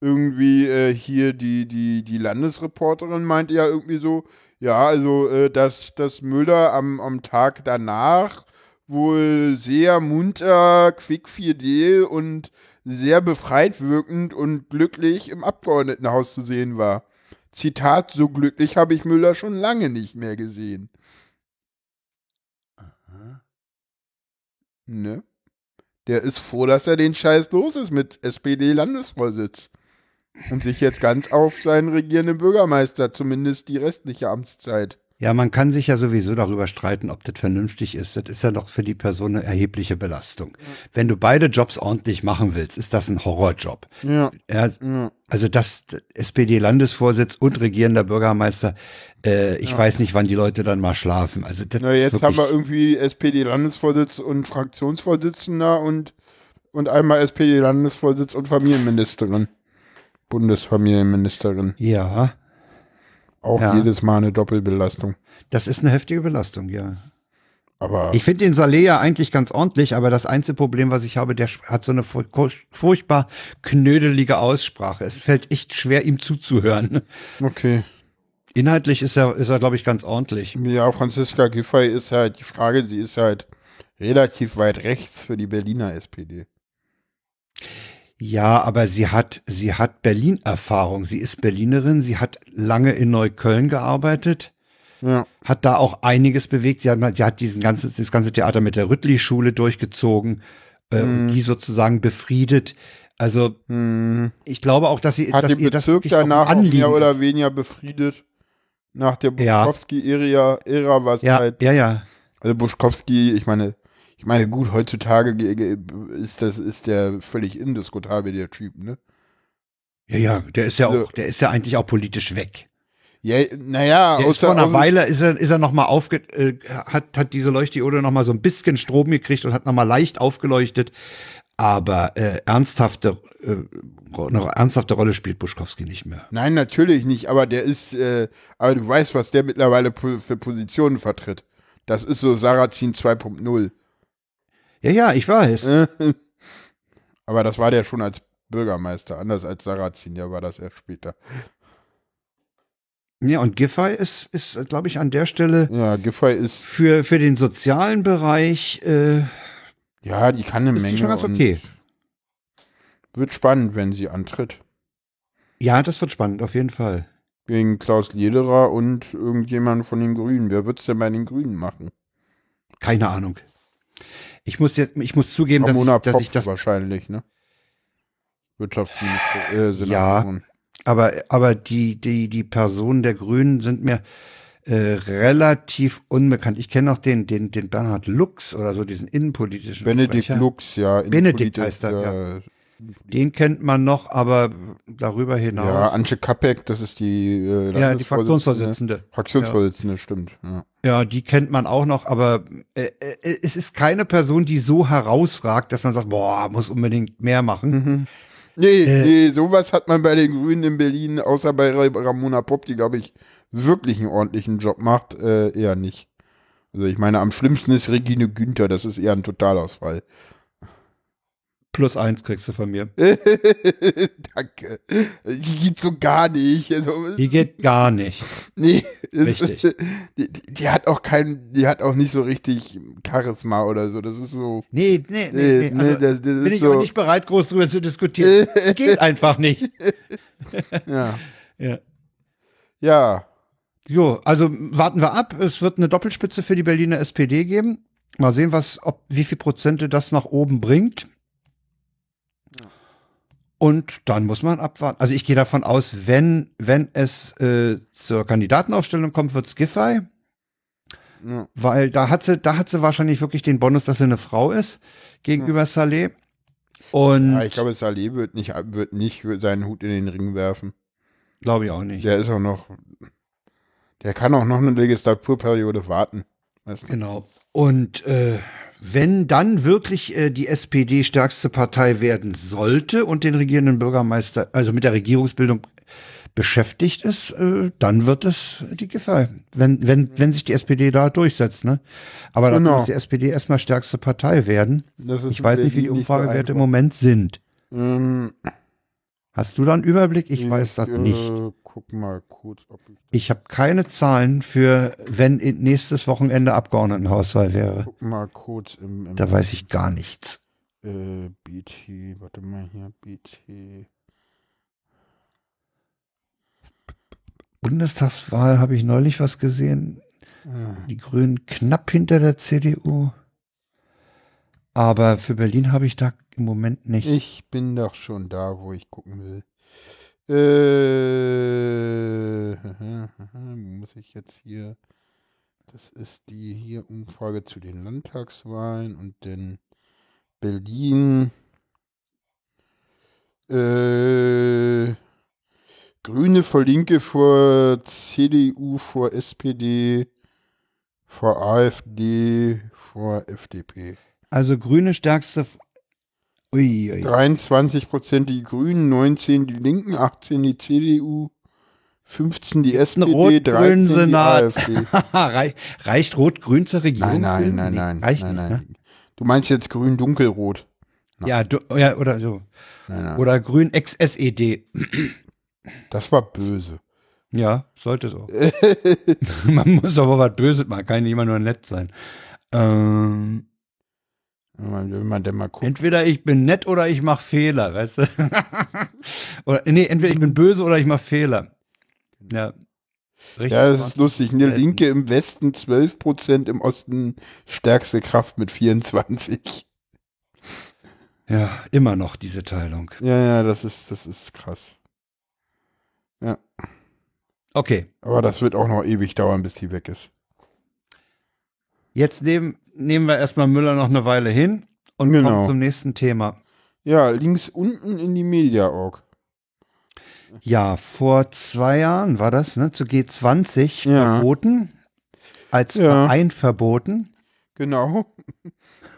Speaker 2: irgendwie äh, hier die, die, die Landesreporterin meinte ja irgendwie so, ja, also äh, dass, dass Müller am, am Tag danach wohl sehr munter, quickfidel und sehr befreit wirkend und glücklich im Abgeordnetenhaus zu sehen war. Zitat, so glücklich habe ich Müller schon lange nicht mehr gesehen. Ne? Der ist froh, dass er den Scheiß los ist mit SPD-Landesvorsitz. Und sich jetzt ganz auf seinen regierenden Bürgermeister, zumindest die restliche Amtszeit.
Speaker 1: Ja, man kann sich ja sowieso darüber streiten, ob das vernünftig ist. Das ist ja doch für die Person eine erhebliche Belastung. Wenn du beide Jobs ordentlich machen willst, ist das ein Horrorjob.
Speaker 2: Ja.
Speaker 1: Ja,
Speaker 2: ja.
Speaker 1: also das SPD-Landesvorsitz und regierender Bürgermeister, äh, ich
Speaker 2: Ja.
Speaker 1: weiß nicht, wann die Leute dann mal schlafen. Also das
Speaker 2: Na, jetzt haben wir irgendwie SPD-Landesvorsitz und Fraktionsvorsitzender und, und einmal SPD-Landesvorsitz und Familienministerin. Bundesfamilienministerin.
Speaker 1: Ja,
Speaker 2: Auch
Speaker 1: Ja.
Speaker 2: jedes Mal eine Doppelbelastung.
Speaker 1: das ist eine heftige Belastung, ja.
Speaker 2: Aber
Speaker 1: Ich finde den Saleh ja eigentlich ganz ordentlich, aber das einzige Problem, was ich habe, der hat so eine fur- furchtbar knödelige Aussprache. Es fällt echt schwer, ihm zuzuhören.
Speaker 2: okay.
Speaker 1: Inhaltlich ist er, ist er, glaube ich, ganz ordentlich.
Speaker 2: Ja, Franziska Giffey ist halt die Frage, sie ist halt relativ weit rechts für die Berliner SPD.
Speaker 1: Ja, aber sie hat, sie hat Berlin-Erfahrung. Sie ist Berlinerin, sie hat lange in Neukölln gearbeitet,
Speaker 2: Ja.
Speaker 1: hat da auch einiges bewegt. Sie hat, sie hat diesen ganzen, das ganze Theater mit der Rüttli-Schule durchgezogen äh, und
Speaker 2: Mhm.
Speaker 1: die sozusagen befriedet. Also
Speaker 2: Hm.
Speaker 1: ich glaube auch, dass sie,
Speaker 2: Hat
Speaker 1: dass
Speaker 2: den
Speaker 1: ihr das
Speaker 2: Bezirk
Speaker 1: ein
Speaker 2: danach auch mehr oder weniger befriedet. Nach der
Speaker 1: Ja.
Speaker 2: Buschkowski-Ära Ära war es
Speaker 1: Ja,
Speaker 2: halt.
Speaker 1: ja, ja.
Speaker 2: Also Buschkowski, ich meine, ich meine, gut, heutzutage ge- ge- ist das, ist der völlig indiskutabel, der Typ, ne?
Speaker 1: Ja, ja, der ist ja
Speaker 2: Also-
Speaker 1: auch, der ist ja eigentlich auch politisch weg.
Speaker 2: Ja, naja, außer,
Speaker 1: vor einer Weile ist er, ist er noch mal aufge, äh, hat, hat diese Leuchtdiode noch mal so ein bisschen Strom gekriegt und hat noch mal leicht aufgeleuchtet. Aber äh, ernsthafte, äh, eine ernsthafte Rolle spielt Buschkowski nicht mehr.
Speaker 2: Nein, natürlich nicht, aber der ist, äh, aber du weißt, was der mittlerweile für Positionen vertritt. Das ist so Sarrazin 2.0.
Speaker 1: Ja, ja, ich weiß.
Speaker 2: Aber das war der schon als Bürgermeister, anders als Sarrazin, der war das erst später.
Speaker 1: Ja, und Giffey ist, ist glaube ich, an der Stelle
Speaker 2: Ja, Giffey ist,
Speaker 1: für, für den sozialen Bereich, äh,
Speaker 2: ja, die kann eine
Speaker 1: Ist
Speaker 2: Menge.
Speaker 1: schon ganz okay.
Speaker 2: Wird spannend, wenn sie antritt.
Speaker 1: ja, das wird spannend, auf jeden Fall.
Speaker 2: Gegen Klaus Lederer und irgendjemand von den Grünen. Wer wird's denn bei den Grünen machen?
Speaker 1: Keine Ahnung. Ich muss jetzt, ich muss zugeben, dass ich, dass ich das
Speaker 2: wahrscheinlich, ne? Wirtschaftsminister, äh, Senatorin.
Speaker 1: Aber, aber die, die, die Personen der Grünen sind mir äh, relativ unbekannt. Ich kenne noch den, den, den Bernhard Lux oder so, diesen innenpolitischen
Speaker 2: Benedikt
Speaker 1: Sprecher.
Speaker 2: Lux, ja.
Speaker 1: Benedikt heißt er,
Speaker 2: äh,
Speaker 1: Den kennt man noch, aber darüber hinaus.
Speaker 2: Ja, Antje Kapek, das ist die
Speaker 1: ja,
Speaker 2: äh,
Speaker 1: die
Speaker 2: Landesvorsitzende.
Speaker 1: Fraktionsvorsitzende.
Speaker 2: Fraktionsvorsitzende, stimmt. Ja.
Speaker 1: Ja, die kennt man auch noch, aber äh, äh, es ist keine Person, die so herausragt, dass man sagt, boah, muss unbedingt mehr machen.
Speaker 2: Mhm. Nee,
Speaker 1: Äh.
Speaker 2: nee, sowas hat man bei den Grünen in Berlin, außer bei Ra- Ramona Popp, die, glaube ich, wirklich einen ordentlichen Job macht, äh, eher nicht. Also ich meine, am schlimmsten ist Regine Günther, das ist eher ein Totalausfall.
Speaker 1: Plus eins kriegst du von mir.
Speaker 2: Danke. Die geht so gar nicht. Also,
Speaker 1: Die geht gar nicht.
Speaker 2: nee,
Speaker 1: Richtig.
Speaker 2: Die, die, die hat auch kein, die hat auch nicht so richtig Charisma oder so. Das ist so.
Speaker 1: Nee, nee, nee.
Speaker 2: Nee,
Speaker 1: nee. Also,
Speaker 2: das, das
Speaker 1: bin
Speaker 2: ist
Speaker 1: ich
Speaker 2: so.
Speaker 1: auch nicht bereit, groß drüber zu diskutieren. Geht einfach nicht.
Speaker 2: Ja.
Speaker 1: Ja.
Speaker 2: ja.
Speaker 1: Jo, also warten wir ab. Es wird eine Doppelspitze für die Berliner SPD geben. Mal sehen, was, ob, wie viel Prozente das nach oben bringt. Und dann muss man abwarten. Also ich gehe davon aus, wenn, wenn es äh, zur Kandidatenaufstellung kommt, wird's Giffey.
Speaker 2: ja.
Speaker 1: Weil da hat sie, da hat sie wahrscheinlich wirklich den Bonus, dass sie eine Frau ist gegenüber Saleh. Und
Speaker 2: Ja, ich glaube, Saleh wird nicht, wird nicht seinen Hut in den Ring werfen.
Speaker 1: glaube ich auch nicht.
Speaker 2: Der ist auch noch, der kann auch noch eine Legislaturperiode warten. Weißt du?
Speaker 1: Genau. Und äh, wenn dann wirklich äh, die SPD stärkste Partei werden sollte und den regierenden Bürgermeister, also mit der Regierungsbildung beschäftigt ist, äh, dann wird es die Giffey, wenn, wenn, wenn sich die SPD da durchsetzt. Ne? Aber dann
Speaker 2: Genau.
Speaker 1: muss die SPD erstmal stärkste Partei werden. Ich weiß nicht, wie die Umfragewerte im. Moment sind.
Speaker 2: Ähm,
Speaker 1: Hast du da einen Überblick? Ich weiß das
Speaker 2: äh,
Speaker 1: nicht.
Speaker 2: Guck mal kurz, ob ich.
Speaker 1: Ich habe keine Zahlen für, wenn nächstes Wochenende Abgeordnetenhauswahl wäre.
Speaker 2: Guck mal kurz im. im
Speaker 1: Da weiß ich gar nichts.
Speaker 2: Äh, BT, warte mal hier, BT.
Speaker 1: Bundestagswahl habe ich neulich was gesehen.
Speaker 2: Äh,
Speaker 1: Die Grünen knapp hinter der CDU. Aber für Berlin habe ich da im Moment nicht.
Speaker 2: Ich bin doch schon da, wo ich gucken will. Äh, muss ich jetzt hier. Das ist die hier Umfrage zu den Landtagswahlen und den Berlin. Äh, Grüne vor Linke vor CDU vor SPD vor AfD vor FDP.
Speaker 1: Also Grüne stärkste. Ui, ui.
Speaker 2: 23 Prozent die Grünen, 19 die Linken, 18 die CDU, 15 die SPD,
Speaker 1: rot-grünen
Speaker 2: 13 die
Speaker 1: Senat.
Speaker 2: AfD.
Speaker 1: Rei- Reicht Rot-Grün zur Regierung?
Speaker 2: Nein, nein, nein, nein.
Speaker 1: Reicht
Speaker 2: nein,
Speaker 1: nicht,
Speaker 2: nein. Du meinst jetzt grün-dunkelrot.
Speaker 1: Ne? Ja, du, ja, oder so.
Speaker 2: Nein, nein.
Speaker 1: Oder Grün ex-SED.
Speaker 2: Das war böse.
Speaker 1: Ja, sollte es auch. man muss aber was Böses machen, kann immer nur nett sein. Ähm,
Speaker 2: Wenn man, wenn man denn mal guckt.
Speaker 1: entweder ich bin nett oder ich mache Fehler, weißt du? oder, nee, entweder ich bin böse oder ich mache Fehler. Ja. Richtig.
Speaker 2: Ja, das ist lustig. Eine. Linke im Westen 12 Prozent, im Osten stärkste Kraft mit 24.
Speaker 1: ja, immer noch diese Teilung.
Speaker 2: Ja, ja, das ist, das ist krass.
Speaker 1: Okay,
Speaker 2: Aber das wird auch noch ewig dauern, bis die weg ist.
Speaker 1: jetzt nehmen, nehmen wir erstmal Müller noch eine Weile hin und
Speaker 2: Genau.
Speaker 1: kommen zum nächsten Thema.
Speaker 2: Ja, links unten in die Media-Org.
Speaker 1: Ja, vor zwei Jahren war das, ne, zu G20
Speaker 2: Ja.
Speaker 1: verboten, als
Speaker 2: Ja.
Speaker 1: Verein verboten.
Speaker 2: Genau.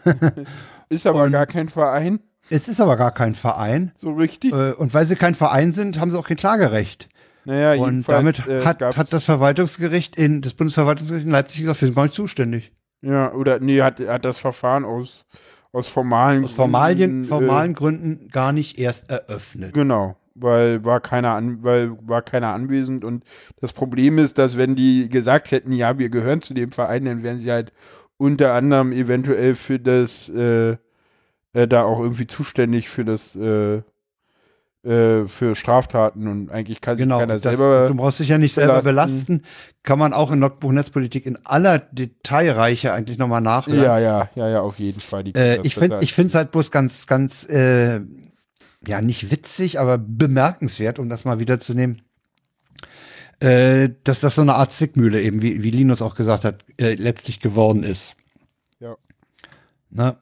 Speaker 2: ist aber
Speaker 1: Und-
Speaker 2: gar kein Verein,
Speaker 1: Es ist aber gar kein Verein.
Speaker 2: so richtig.
Speaker 1: Äh, Und weil sie kein Verein sind, haben sie auch kein Klagerecht.
Speaker 2: naja,
Speaker 1: Und damit
Speaker 2: äh,
Speaker 1: hat, hat das Verwaltungsgericht in, das Bundesverwaltungsgericht in Leipzig gesagt, wir sind gar nicht zuständig.
Speaker 2: Ja, oder nee, hat, hat das Verfahren aus, aus formalen
Speaker 1: Aus Formalien,
Speaker 2: Gründen,
Speaker 1: formalen Gründen gar nicht erst
Speaker 2: Äh,
Speaker 1: eröffnet.
Speaker 2: genau, weil war keiner an, weil war keiner anwesend und das Problem ist, dass wenn die gesagt hätten, ja, wir gehören zu dem Verein, dann wären sie halt unter anderem eventuell für das äh, äh, da auch irgendwie zuständig für das äh, äh, für Straftaten und eigentlich kann
Speaker 1: Genau,
Speaker 2: keiner
Speaker 1: das,
Speaker 2: selber
Speaker 1: du brauchst dich ja nicht selber
Speaker 2: belasten.
Speaker 1: Kann man auch in Logbuch Netzpolitik in aller Detailreiche eigentlich nochmal nachhören.
Speaker 2: ja, ja, ja, ja, auf jeden Fall.
Speaker 1: Äh, ich finde ich finde es halt bloß ganz, ganz, äh, ja, nicht witzig, aber bemerkenswert, um das mal wiederzunehmen, äh, dass das so eine Art Zwickmühle eben, wie, wie Linus auch gesagt hat, äh, letztlich geworden ist.
Speaker 2: Ja.
Speaker 1: Na,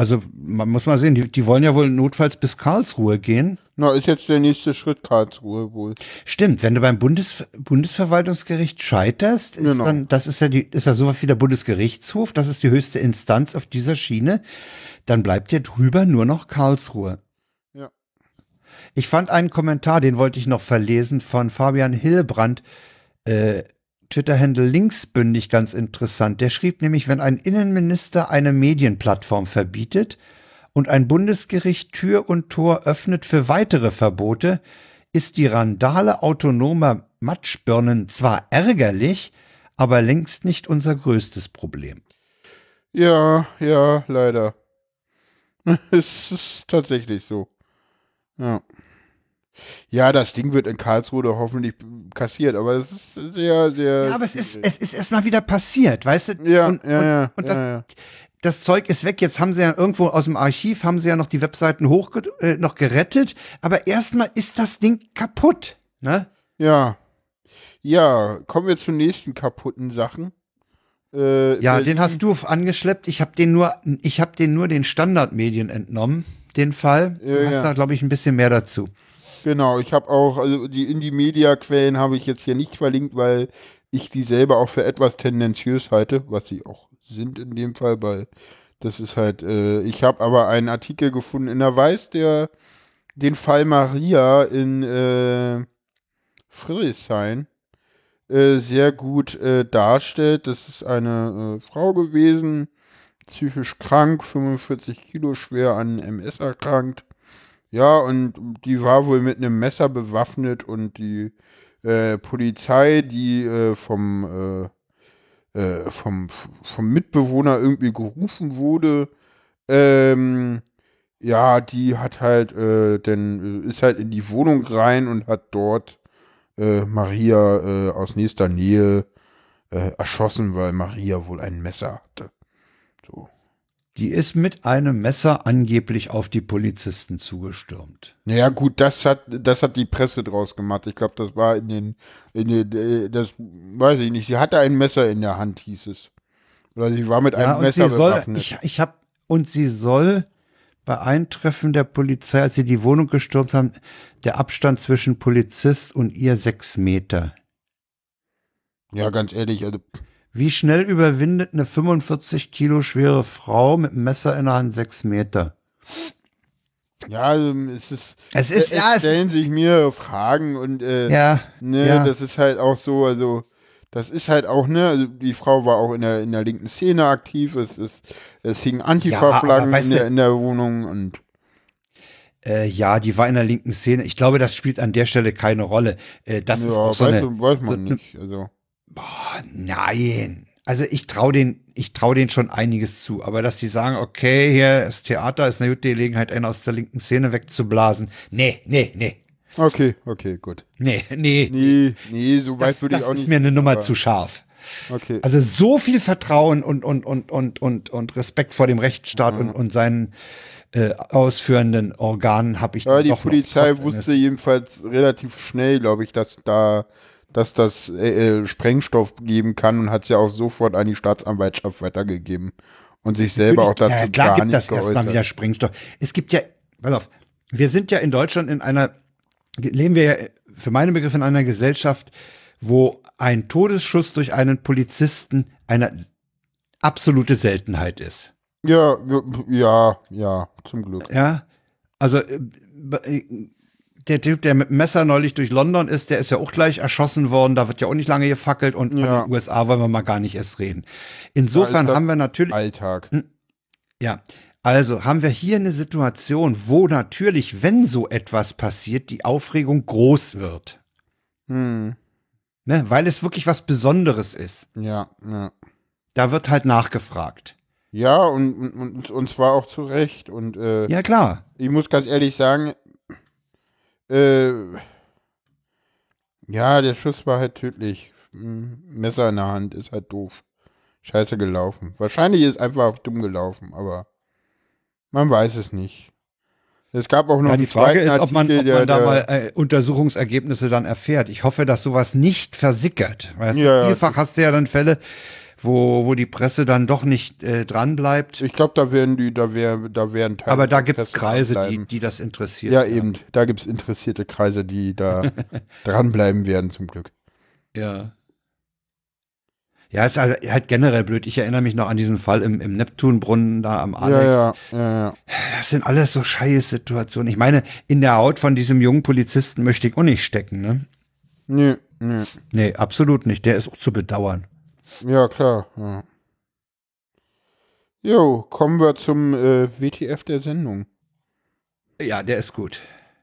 Speaker 1: also man muss mal sehen, die, die wollen ja wohl notfalls bis Karlsruhe gehen.
Speaker 2: Na, ist jetzt der nächste Schritt Karlsruhe wohl.
Speaker 1: Stimmt, wenn du beim Bundes, Bundesverwaltungsgericht scheiterst, ist
Speaker 2: Genau.
Speaker 1: dann, das ist ja die, ist ja sowas wie der Bundesgerichtshof, das ist die höchste Instanz auf dieser Schiene, dann bleibt dir drüber nur noch Karlsruhe.
Speaker 2: Ja.
Speaker 1: Ich fand einen Kommentar, den wollte ich noch verlesen, von Fabian Hillebrand, äh, Twitter-Handle linksbündig ganz interessant. Der schrieb nämlich, wenn ein Innenminister eine Medienplattform verbietet und ein Bundesgericht Tür und Tor öffnet für weitere Verbote, ist die Randale autonomer Matschbirnen zwar ärgerlich, aber längst nicht unser größtes Problem.
Speaker 2: Ja, ja, leider. es ist tatsächlich so. Ja. Ja, das Ding wird in Karlsruhe hoffentlich kassiert, aber es ist sehr, sehr.
Speaker 1: Ja, aber es ist, es ist erstmal wieder passiert, weißt du?
Speaker 2: Ja,
Speaker 1: und,
Speaker 2: ja,
Speaker 1: und,
Speaker 2: ja,
Speaker 1: und das,
Speaker 2: ja.
Speaker 1: das Zeug ist weg. Jetzt haben sie ja irgendwo aus dem Archiv, haben sie ja noch die Webseiten hoch äh, noch gerettet. Aber erstmal ist das Ding kaputt. Ne?
Speaker 2: Ja. Ja, kommen wir zu nächsten kaputten Sachen. Äh,
Speaker 1: Ja,
Speaker 2: Berlin-
Speaker 1: den hast du angeschleppt. Ich habe den nur, ich habe den nur den Standardmedien entnommen, den Fall. Du
Speaker 2: Ja,
Speaker 1: hast
Speaker 2: ja.
Speaker 1: da, glaube ich, ein bisschen mehr dazu.
Speaker 2: Genau, ich habe auch, also die Indie-Media-Quellen habe ich jetzt hier nicht verlinkt, weil ich die selber auch für etwas tendenziös halte, was sie auch sind in dem Fall, weil das ist halt, äh, ich habe aber einen Artikel gefunden in der Weiß, der den Fall Maria in äh, Friedrichshain äh, sehr gut äh, darstellt. Das ist eine äh, Frau gewesen, psychisch krank, 45 Kilo schwer an MS erkrankt. Ja, und die war wohl mit einem Messer bewaffnet und die äh, Polizei, die äh, vom, äh, äh, vom, vom Mitbewohner irgendwie gerufen wurde, ähm, ja, die hat halt, äh, denn, äh, ist halt in die Wohnung rein und hat dort äh, Maria aus nächster Nähe äh, erschossen, weil Maria wohl ein Messer hatte. So.
Speaker 1: Die ist mit einem Messer angeblich auf die Polizisten zugestürmt.
Speaker 2: Naja, gut, das hat, das hat die Presse draus gemacht. Ich glaube, das war in den, in den, äh, das weiß ich nicht. Sie hatte ein Messer in der Hand, hieß es. Oder sie war mit
Speaker 1: Ja,
Speaker 2: einem
Speaker 1: und
Speaker 2: Messer
Speaker 1: sie soll,
Speaker 2: bewaffnet.
Speaker 1: ich, ich hab, und sie soll bei Eintreffen der Polizei, als sie die Wohnung gestürmt haben, der Abstand zwischen Polizist und ihr sechs Meter.
Speaker 2: ja, ganz ehrlich, also,
Speaker 1: Wie schnell überwindet eine 45 Kilo schwere Frau mit einem Messer in der Hand sechs Meter?
Speaker 2: ja, also, es ist,
Speaker 1: Es ist,
Speaker 2: es
Speaker 1: ja, es
Speaker 2: stellen sich mehrere Fragen und, äh,
Speaker 1: ja,
Speaker 2: Ne,
Speaker 1: Ja.
Speaker 2: das ist halt auch so, also das ist halt auch, ne, also die Frau war auch in der, in der linken Szene aktiv, es ist, es hingen
Speaker 1: Ja,
Speaker 2: Antifa-Flaggen
Speaker 1: weißt
Speaker 2: in, der, in der Wohnung und
Speaker 1: äh, ja, die war in der linken Szene. Ich glaube, das spielt an der Stelle keine Rolle. Äh, das ist auch so
Speaker 2: weiß,
Speaker 1: eine,
Speaker 2: weiß man
Speaker 1: so-
Speaker 2: nicht. Also,
Speaker 1: Boah, nein. Also ich traue den, ich traue denen schon einiges zu, aber dass die sagen, okay, hier ist Theater, ist eine gute Gelegenheit, einen aus der linken Szene wegzublasen. Nee, nee, nee.
Speaker 2: okay, okay, gut.
Speaker 1: Nee, nee.
Speaker 2: Nee, nee, so weit
Speaker 1: das
Speaker 2: würde ich
Speaker 1: das
Speaker 2: auch
Speaker 1: ist
Speaker 2: nicht.
Speaker 1: mir eine Nummer zu scharf.
Speaker 2: Okay.
Speaker 1: Also so viel Vertrauen und, und, und, und, und, und Respekt vor dem Rechtsstaat
Speaker 2: Mhm.
Speaker 1: und, und seinen äh, ausführenden Organen habe ich
Speaker 2: ja, die Polizei wusste jedenfalls relativ schnell, glaube ich, dass da dass das äh, äh, Sprengstoff geben kann und hat es ja auch sofort an die Staatsanwaltschaft weitergegeben und sich selber auch dazu
Speaker 1: ja, klar
Speaker 2: gar
Speaker 1: gibt
Speaker 2: nicht
Speaker 1: das erstmal
Speaker 2: geäußert.
Speaker 1: wieder Sprengstoff. Es gibt ja, pass auf, wir sind ja in Deutschland in einer, leben wir ja für meine Begriffe in einer Gesellschaft, wo ein Todesschuss durch einen Polizisten eine absolute Seltenheit ist.
Speaker 2: Ja, ja, ja, zum Glück.
Speaker 1: Ja, also äh, äh, der Typ, der mit dem Messer neulich durch London ist, der ist ja auch gleich erschossen worden. Da wird ja auch nicht lange gefackelt und
Speaker 2: Ja.
Speaker 1: an den USA wollen wir mal gar nicht erst reden. Insofern
Speaker 2: das-
Speaker 1: haben wir natürlich,
Speaker 2: Alltag.
Speaker 1: ja, also haben wir hier eine Situation, wo natürlich, wenn so etwas passiert, die Aufregung groß wird.
Speaker 2: Hm,
Speaker 1: Ne? Weil es wirklich was Besonderes ist.
Speaker 2: ja, ja.
Speaker 1: Da wird halt nachgefragt.
Speaker 2: Ja, und, und, und, und zwar auch zu Recht. Und äh,
Speaker 1: Ja, klar.
Speaker 2: ich muss ganz ehrlich sagen, äh, ja, der Schuss war halt tödlich. Hm, Messer in der Hand ist halt doof. Scheiße gelaufen. Wahrscheinlich ist einfach dumm gelaufen, aber man weiß es nicht. Es gab auch noch
Speaker 1: Ja, die Frage ist, ob man, ob
Speaker 2: der,
Speaker 1: man da
Speaker 2: der,
Speaker 1: mal äh, Untersuchungsergebnisse dann erfährt. Ich hoffe, dass sowas nicht versickert. Weißt
Speaker 2: ja.
Speaker 1: vielfach hast du ja dann Fälle, wo, wo die Presse dann doch nicht äh, dran bleibt.
Speaker 2: Ich glaube, da werden die, da wären, da wären Teile
Speaker 1: Aber da gibt es Kreise, die,
Speaker 2: dranbleiben.
Speaker 1: die das interessiert.
Speaker 2: Ja, eben. Da gibt es interessierte Kreise, die da dranbleiben werden, zum Glück.
Speaker 1: Ja. Ja, ist halt, halt generell blöd. Ich erinnere mich noch an diesen Fall im, im Neptunbrunnen da am Alex.
Speaker 2: Ja, ja, ja, ja.
Speaker 1: Das sind alles so scheiß Situationen. Ich meine, in der Haut von diesem jungen Polizisten möchte ich auch nicht stecken, ne?
Speaker 2: Nee, nee.
Speaker 1: Nee, absolut nicht. Der ist auch zu bedauern.
Speaker 2: Ja, klar. Ja. Jo, kommen wir zum äh, WTF der Sendung.
Speaker 1: Ja, der ist gut.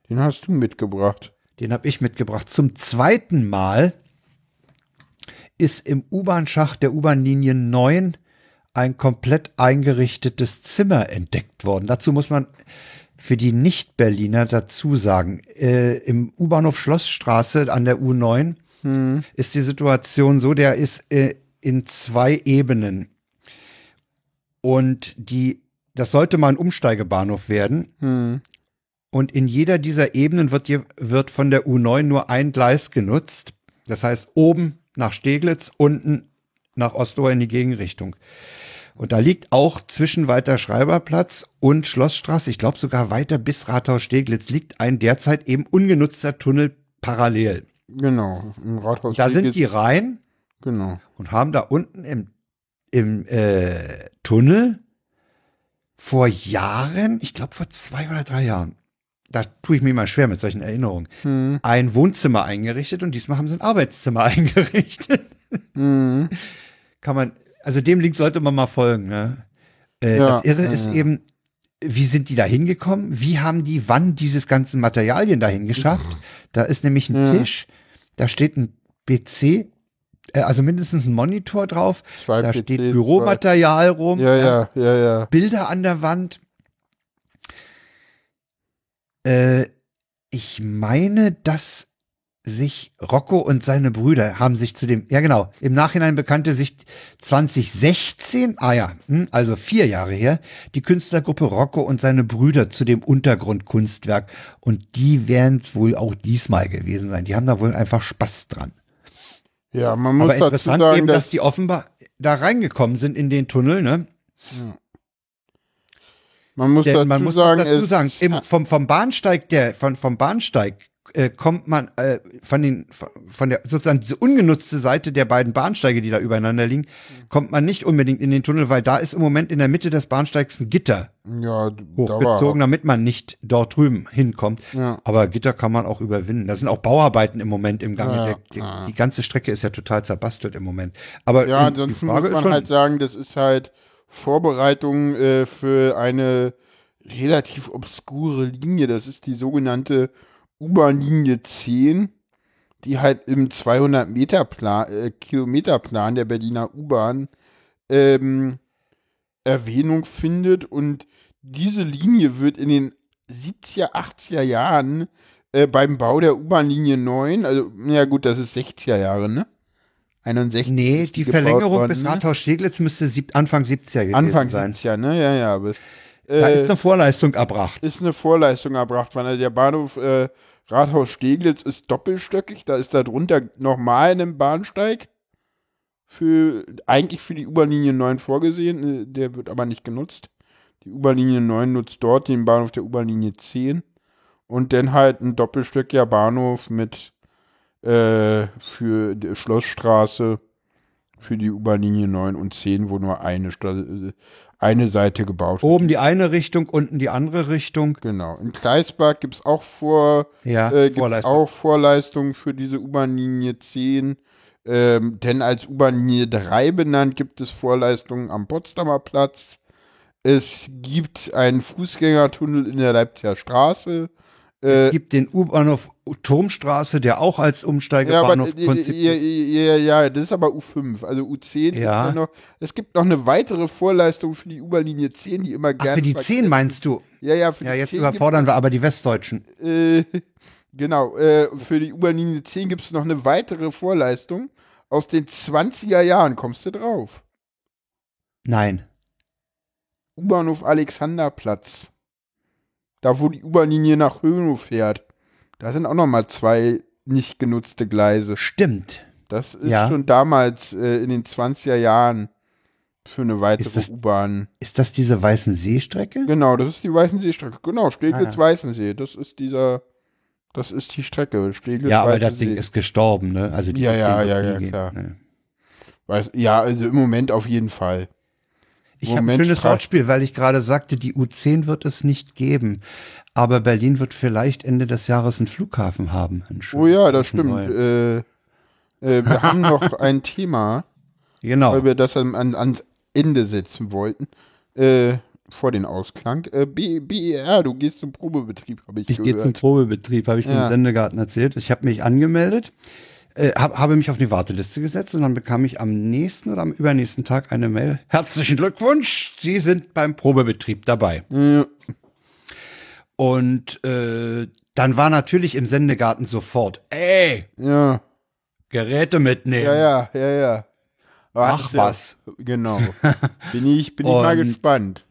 Speaker 2: Den hast du mitgebracht.
Speaker 1: Den habe ich mitgebracht. Zum zweiten Mal ist im U-Bahn-Schacht der U-Bahn-Linie 9 ein komplett eingerichtetes Zimmer entdeckt worden. Dazu muss man für die Nicht-Berliner dazu sagen, äh, im U-Bahnhof Schlossstraße an der U9
Speaker 2: Hm.
Speaker 1: ist die Situation so, der ist äh, in zwei Ebenen. Und die, das sollte mal ein Umsteigebahnhof werden.
Speaker 2: Hm.
Speaker 1: Und in jeder dieser Ebenen wird, je, wird von der U9 nur ein Gleis genutzt. Das heißt, oben nach Steglitz, unten nach Osloer in die Gegenrichtung. Und da liegt auch zwischen Walter Schreiberplatz und Schlossstraße, ich glaube sogar weiter bis Rathaus Steglitz, liegt ein derzeit eben ungenutzter Tunnel parallel.
Speaker 2: Genau.
Speaker 1: Da sind die rein
Speaker 2: Genau.
Speaker 1: und haben da unten im, im äh, Tunnel vor Jahren, ich glaube vor zwei oder drei Jahren, da tue ich mir mal schwer mit solchen Erinnerungen,
Speaker 2: Hm.
Speaker 1: ein Wohnzimmer eingerichtet und diesmal haben sie ein Arbeitszimmer eingerichtet.
Speaker 2: Hm.
Speaker 1: Kann man, also dem Link sollte man mal folgen. Ne? Äh,
Speaker 2: Ja,
Speaker 1: das Irre
Speaker 2: ja,
Speaker 1: ist
Speaker 2: ja.
Speaker 1: eben, wie sind die da hingekommen? Wie haben die wann dieses ganzen Materialien dahin geschafft? Da ist nämlich ein. Tisch, da steht ein PC, also mindestens ein Monitor drauf,
Speaker 2: Zwei
Speaker 1: da
Speaker 2: PCs,
Speaker 1: steht Büromaterial rum,
Speaker 2: Zwei. Ja, ja, ja, ja.
Speaker 1: Bilder an der Wand. Äh, ich meine, das sich Rocco und seine Brüder haben sich zu dem, ja genau, im Nachhinein bekannte sich 2016, ah ja, hm, also vier Jahre her, die Künstlergruppe Rocco und seine Brüder zu dem Untergrundkunstwerk und die werden wohl auch diesmal gewesen sein. Die haben da wohl einfach Spaß dran.
Speaker 2: Ja, man muss
Speaker 1: Aber
Speaker 2: dazu
Speaker 1: interessant
Speaker 2: sagen,
Speaker 1: eben, dass,
Speaker 2: dass
Speaker 1: die offenbar da reingekommen sind in den Tunnel, ne?
Speaker 2: man muss
Speaker 1: Denn
Speaker 2: dazu
Speaker 1: man muss
Speaker 2: sagen,
Speaker 1: dazu sagen, im, vom, vom Bahnsteig, der, von, vom Bahnsteig äh, kommt man äh, von den von der sozusagen diese ungenutzte Seite der beiden Bahnsteige, die da übereinander liegen, kommt man nicht unbedingt in den Tunnel, weil da ist im Moment in der Mitte des Bahnsteigs ein Gitter
Speaker 2: ja,
Speaker 1: hochgezogen, damit man nicht dort drüben hinkommt.
Speaker 2: Ja.
Speaker 1: Aber Gitter kann man auch überwinden. Da sind auch Bauarbeiten im Moment im Gange.
Speaker 2: Ja,
Speaker 1: der, der. Die ganze Strecke ist ja total zerbastelt im Moment. Aber
Speaker 2: ja, ansonsten muss man halt sagen, das ist halt Vorbereitung äh, für eine relativ obskure Linie. Das ist die sogenannte U-Bahn-Linie 10, die halt im 200 Meter Plan, äh, Kilometer Plan der Berliner U-Bahn ähm, Erwähnung findet und diese Linie wird in den 70er, 80er Jahren äh, beim Bau der U-Bahn-Linie 9, also, ja gut, das ist 60er Jahre, ne? 61
Speaker 1: Nee, die
Speaker 2: gebaut
Speaker 1: Verlängerung
Speaker 2: worden,
Speaker 1: bis
Speaker 2: ne?
Speaker 1: Rathaus-Steglitz müsste sieb Anfang 70er gewesen
Speaker 2: Anfang
Speaker 1: sein.
Speaker 2: 70er, ne? Ja, ja. Aber, äh,
Speaker 1: Da ist eine Vorleistung erbracht.
Speaker 2: ist eine Vorleistung erbracht, weil der Bahnhof äh, Rathaus Steglitz ist doppelstöckig, da ist da drunter nochmal ein Bahnsteig für eigentlich für die U-Bahn-Linie 9 vorgesehen, äh, der wird aber nicht genutzt. Die U-Bahn-Linie 9 nutzt dort den Bahnhof der U-Bahn-Linie 10 und dann halt ein doppelstöckiger Bahnhof mit äh, für die Schlossstraße für die U-Bahn-Linie 9 und 10, wo nur eine, Sta äh, eine Seite gebaut.
Speaker 1: Oben die eine Richtung, unten die andere Richtung.
Speaker 2: Genau. In Kleisberg gibt es auch vor,
Speaker 1: Ja,
Speaker 2: äh,
Speaker 1: Vorleistung.
Speaker 2: auch Vorleistungen für diese U-Bahn-Linie 10. Ähm, denn als U-Bahn-Linie 3 benannt gibt es Vorleistungen am Potsdamer Platz. Es gibt einen Fußgängertunnel in der Leipziger Straße. Äh,
Speaker 1: Es gibt den U-Bahnhof Turmstraße, der auch als
Speaker 2: ja,
Speaker 1: Umsteigebahnhof
Speaker 2: äh,
Speaker 1: konzipiert
Speaker 2: ja, ja, ja, das ist aber U5, also U10. ist
Speaker 1: Ja.
Speaker 2: ja noch, es gibt noch eine weitere Vorleistung für die U-Bahn-Linie 10, die immer
Speaker 1: Ach,
Speaker 2: gerne.
Speaker 1: für die
Speaker 2: vergessen-
Speaker 1: 10 meinst du?
Speaker 2: Ja, ja, für
Speaker 1: Ja,
Speaker 2: die
Speaker 1: jetzt
Speaker 2: 10
Speaker 1: überfordern wir aber die Westdeutschen.
Speaker 2: Äh, genau, äh, für die U-Bahn-Linie 10 gibt es noch eine weitere Vorleistung. Aus den 20er Jahren kommst du drauf.
Speaker 1: Nein.
Speaker 2: U-Bahnhof Alexanderplatz. Da, wo die U-Bahn-Linie nach Höhenhof fährt. Da sind auch noch mal zwei nicht genutzte Gleise.
Speaker 1: Stimmt.
Speaker 2: Das ist
Speaker 1: Ja.
Speaker 2: schon damals äh, in den 20er Jahren für eine weitere U-Bahn.
Speaker 1: Ist das diese Weißen Seestrecke?
Speaker 2: Genau, das ist die Weißensee-Strecke. Genau,
Speaker 1: Ah.
Speaker 2: Steglitz-Weißensee. Das ist dieser, das ist die Strecke. Steglitz,
Speaker 1: Ja, aber das
Speaker 2: Weißensee.
Speaker 1: Ding ist gestorben, ne? Also die
Speaker 2: Ja,
Speaker 1: U10
Speaker 2: ja, ja, ja,
Speaker 1: gehen,
Speaker 2: klar.
Speaker 1: ne?
Speaker 2: Weiß, ja, also im Moment auf jeden Fall.
Speaker 1: Ich habe ein schönes Wortspiel, weil ich gerade sagte, die U10 wird es nicht geben. Aber Berlin wird vielleicht Ende des Jahres einen Flughafen haben. Einen
Speaker 2: Oh ja, das stimmt. Äh, äh, wir haben noch ein Thema,
Speaker 1: Genau.
Speaker 2: weil wir das an, an, ans Ende setzen wollten. Äh, vor den Ausklang. Äh, BER, du gehst zum Probebetrieb, habe ich,
Speaker 1: Ich gehe zum
Speaker 2: gehört.
Speaker 1: Probebetrieb, habe ich
Speaker 2: Ja.
Speaker 1: im Sendegarten erzählt. Ich habe mich angemeldet, äh, hab, habe mich auf die Warteliste gesetzt und dann bekam ich am nächsten oder am übernächsten Tag eine Mail. Herzlichen Glückwunsch, Sie sind beim Probebetrieb dabei.
Speaker 2: Ja,
Speaker 1: Und äh, dann war natürlich im Sendegarten sofort, ey,
Speaker 2: ja,
Speaker 1: Geräte mitnehmen.
Speaker 2: ja, ja, ja, ja.
Speaker 1: Ach
Speaker 2: Warte.
Speaker 1: was.
Speaker 2: Genau. Bin ich, bin ich mal gespannt.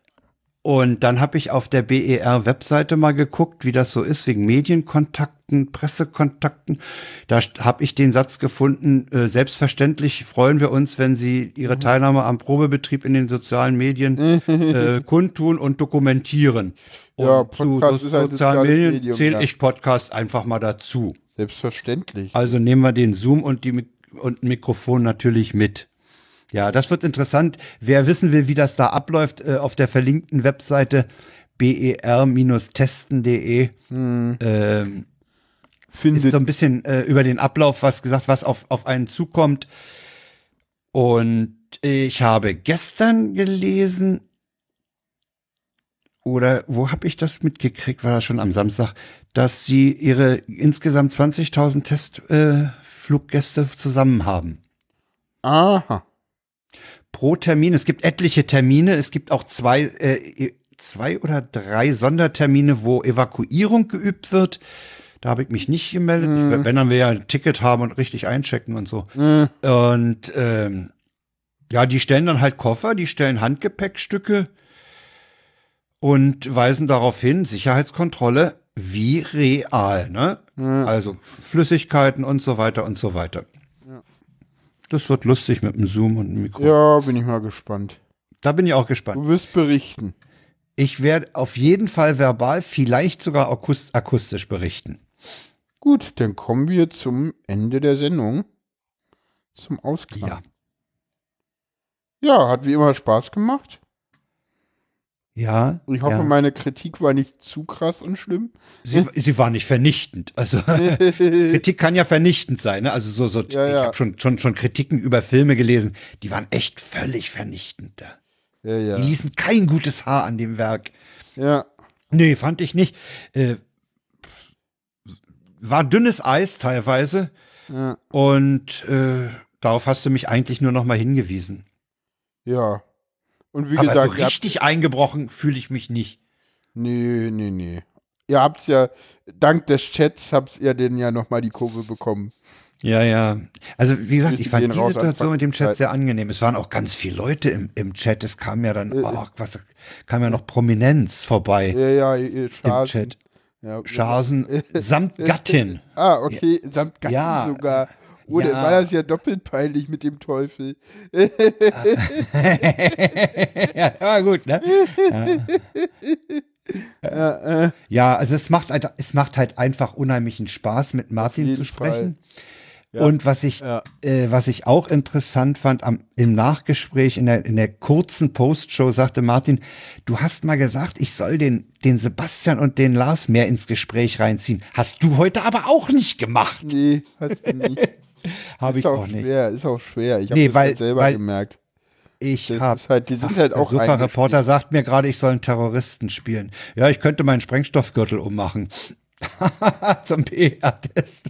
Speaker 1: Und dann habe ich auf der BER-Webseite mal geguckt, wie das so ist, wegen Medienkontakten, Pressekontakten. Da habe ich den Satz gefunden, äh, selbstverständlich freuen wir uns, wenn Sie Ihre Teilnahme am Probebetrieb in den sozialen Medien äh, kundtun und dokumentieren. Und
Speaker 2: Ja,
Speaker 1: zu so,
Speaker 2: ist halt
Speaker 1: sozialen Medien
Speaker 2: Medium,
Speaker 1: zähle
Speaker 2: ja.
Speaker 1: ich Podcast einfach mal dazu.
Speaker 2: Selbstverständlich.
Speaker 1: Also nehmen wir den Zoom und die und ein Mikrofon natürlich mit. Ja, das wird interessant. Wer wissen will, wie das da abläuft, äh, auf der verlinkten Webseite ber-testen.de ähm, ist
Speaker 2: Findet
Speaker 1: so ein bisschen äh, über den Ablauf was gesagt, was auf, auf einen zukommt. Und ich habe gestern gelesen, oder wo habe ich das mitgekriegt, war das schon am Samstag, dass sie ihre insgesamt 20.000 Testfluggäste äh, zusammen haben.
Speaker 2: Aha.
Speaker 1: Pro Termin. Es gibt etliche Termine. Es gibt auch zwei, äh, zwei oder drei Sondertermine, wo Evakuierung geübt wird. Da habe ich mich nicht gemeldet. Ich, wenn dann wir ja ein Ticket haben und richtig einchecken und so.
Speaker 2: Mhm.
Speaker 1: Und ähm, ja, die stellen dann halt Koffer, die stellen Handgepäckstücke und weisen darauf hin, Sicherheitskontrolle wie real, ne? Also Flüssigkeiten und so weiter und so weiter. Das wird lustig mit dem Zoom und dem Mikro.
Speaker 2: Ja, bin ich mal gespannt.
Speaker 1: Da bin ich auch gespannt.
Speaker 2: Du wirst berichten.
Speaker 1: Ich werde auf jeden Fall verbal, vielleicht sogar akust akustisch berichten.
Speaker 2: Gut, dann kommen wir zum Ende der Sendung. Zum Ausklang.
Speaker 1: Ja.
Speaker 2: Ja, hat wie immer Spaß gemacht.
Speaker 1: Ja.
Speaker 2: Ich hoffe,
Speaker 1: ja.
Speaker 2: meine Kritik war nicht zu krass und schlimm.
Speaker 1: Sie, sie war nicht vernichtend. Also Kritik kann ja vernichtend sein. Ne? Also so, so
Speaker 2: Ja,
Speaker 1: ich
Speaker 2: ja.
Speaker 1: habe schon, schon, schon Kritiken über Filme gelesen, die waren echt völlig vernichtend.
Speaker 2: Ja, ja.
Speaker 1: Die ließen kein gutes Haar an dem Werk.
Speaker 2: Ja,
Speaker 1: Nee, fand ich nicht. Äh, war dünnes Eis teilweise
Speaker 2: ja,
Speaker 1: und äh, darauf hast du mich eigentlich nur noch mal hingewiesen.
Speaker 2: ja. Und wie
Speaker 1: Aber
Speaker 2: gesagt,
Speaker 1: so
Speaker 2: habt,
Speaker 1: richtig eingebrochen fühle ich mich nicht.
Speaker 2: nee, nee, nee. Ihr habt's ja, dank des Chats habt ihr den ja nochmal die Kurve bekommen.
Speaker 1: Ja, ja. Also wie gesagt, ich fand die Situation mit dem Chat sehr angenehm. Es waren auch ganz viele Leute im, im Chat. Es kam ja dann,
Speaker 2: Äh,
Speaker 1: oh, was, kam ja noch Prominenz vorbei
Speaker 2: Ja, ja, ihr
Speaker 1: im
Speaker 2: Schaden.
Speaker 1: Chat.
Speaker 2: Ja,
Speaker 1: Schasen samt Gattin.
Speaker 2: Ah, okay, samt Gatten
Speaker 1: Ja,
Speaker 2: sogar. Oder
Speaker 1: ja.
Speaker 2: war das ja doppelt peinlich mit dem Teufel?
Speaker 1: ja, ja, gut, ne?
Speaker 2: Ja, äh,
Speaker 1: Ja, also es macht, halt- es macht halt einfach unheimlichen Spaß, mit Martin zu sprechen.
Speaker 3: Ja.
Speaker 1: Und was ich, äh, was ich auch interessant fand, am, im Nachgespräch, in der, in der kurzen Postshow sagte Martin, du hast mal gesagt, ich soll den, den Sebastian und den Lars mehr ins Gespräch reinziehen. Hast du heute aber auch nicht gemacht.
Speaker 2: nee, hast du nicht.
Speaker 1: Habe
Speaker 2: Ist
Speaker 1: ich
Speaker 2: auch,
Speaker 1: auch nicht.
Speaker 2: schwer, ist auch schwer. Ich habe
Speaker 1: Nee,
Speaker 2: das
Speaker 1: weil-
Speaker 2: halt selber
Speaker 1: weil-
Speaker 2: gemerkt.
Speaker 1: Ich habe
Speaker 2: halt, die sind halt
Speaker 1: Der
Speaker 2: auch
Speaker 1: Superreporter sagt mir gerade, ich soll einen Terroristen spielen. Ja, ich könnte meinen Sprengstoffgürtel ummachen. Zum PR-Test.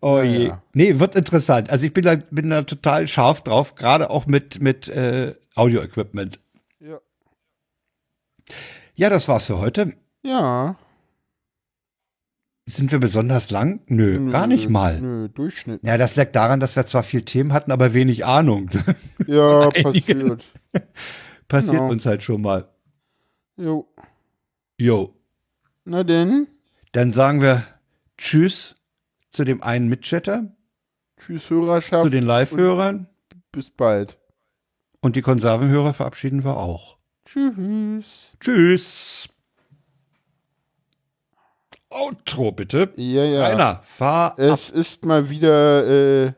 Speaker 1: oh je.
Speaker 2: ja.
Speaker 1: Nee, wird interessant. Also ich bin da, bin da total scharf drauf, gerade auch mit, mit äh, Audio-Equipment.
Speaker 2: Ja.
Speaker 1: Ja, das war's für heute.
Speaker 2: Ja.
Speaker 1: Sind wir besonders lang? Nö,
Speaker 2: Nö,
Speaker 1: gar nicht mal.
Speaker 2: Nö, Durchschnitt.
Speaker 1: Ja, das liegt daran, dass wir zwar viel Themen hatten, aber wenig Ahnung.
Speaker 2: Ja, passiert.
Speaker 1: Passiert
Speaker 2: Genau.
Speaker 1: uns halt schon mal.
Speaker 2: Jo.
Speaker 1: Jo.
Speaker 2: Na denn.
Speaker 1: Dann sagen wir Tschüss zu dem einen Mitchatter,
Speaker 2: Tschüss, Hörerschaft.
Speaker 1: zu den Live-Hörern
Speaker 2: Bis bald.
Speaker 1: und die Konservenhörer verabschieden wir auch.
Speaker 2: Tschüss.
Speaker 1: Tschüss. Outro bitte.
Speaker 2: Ja, ja.
Speaker 1: Rainer, fahr ab.
Speaker 2: Es ist mal wieder. Äh,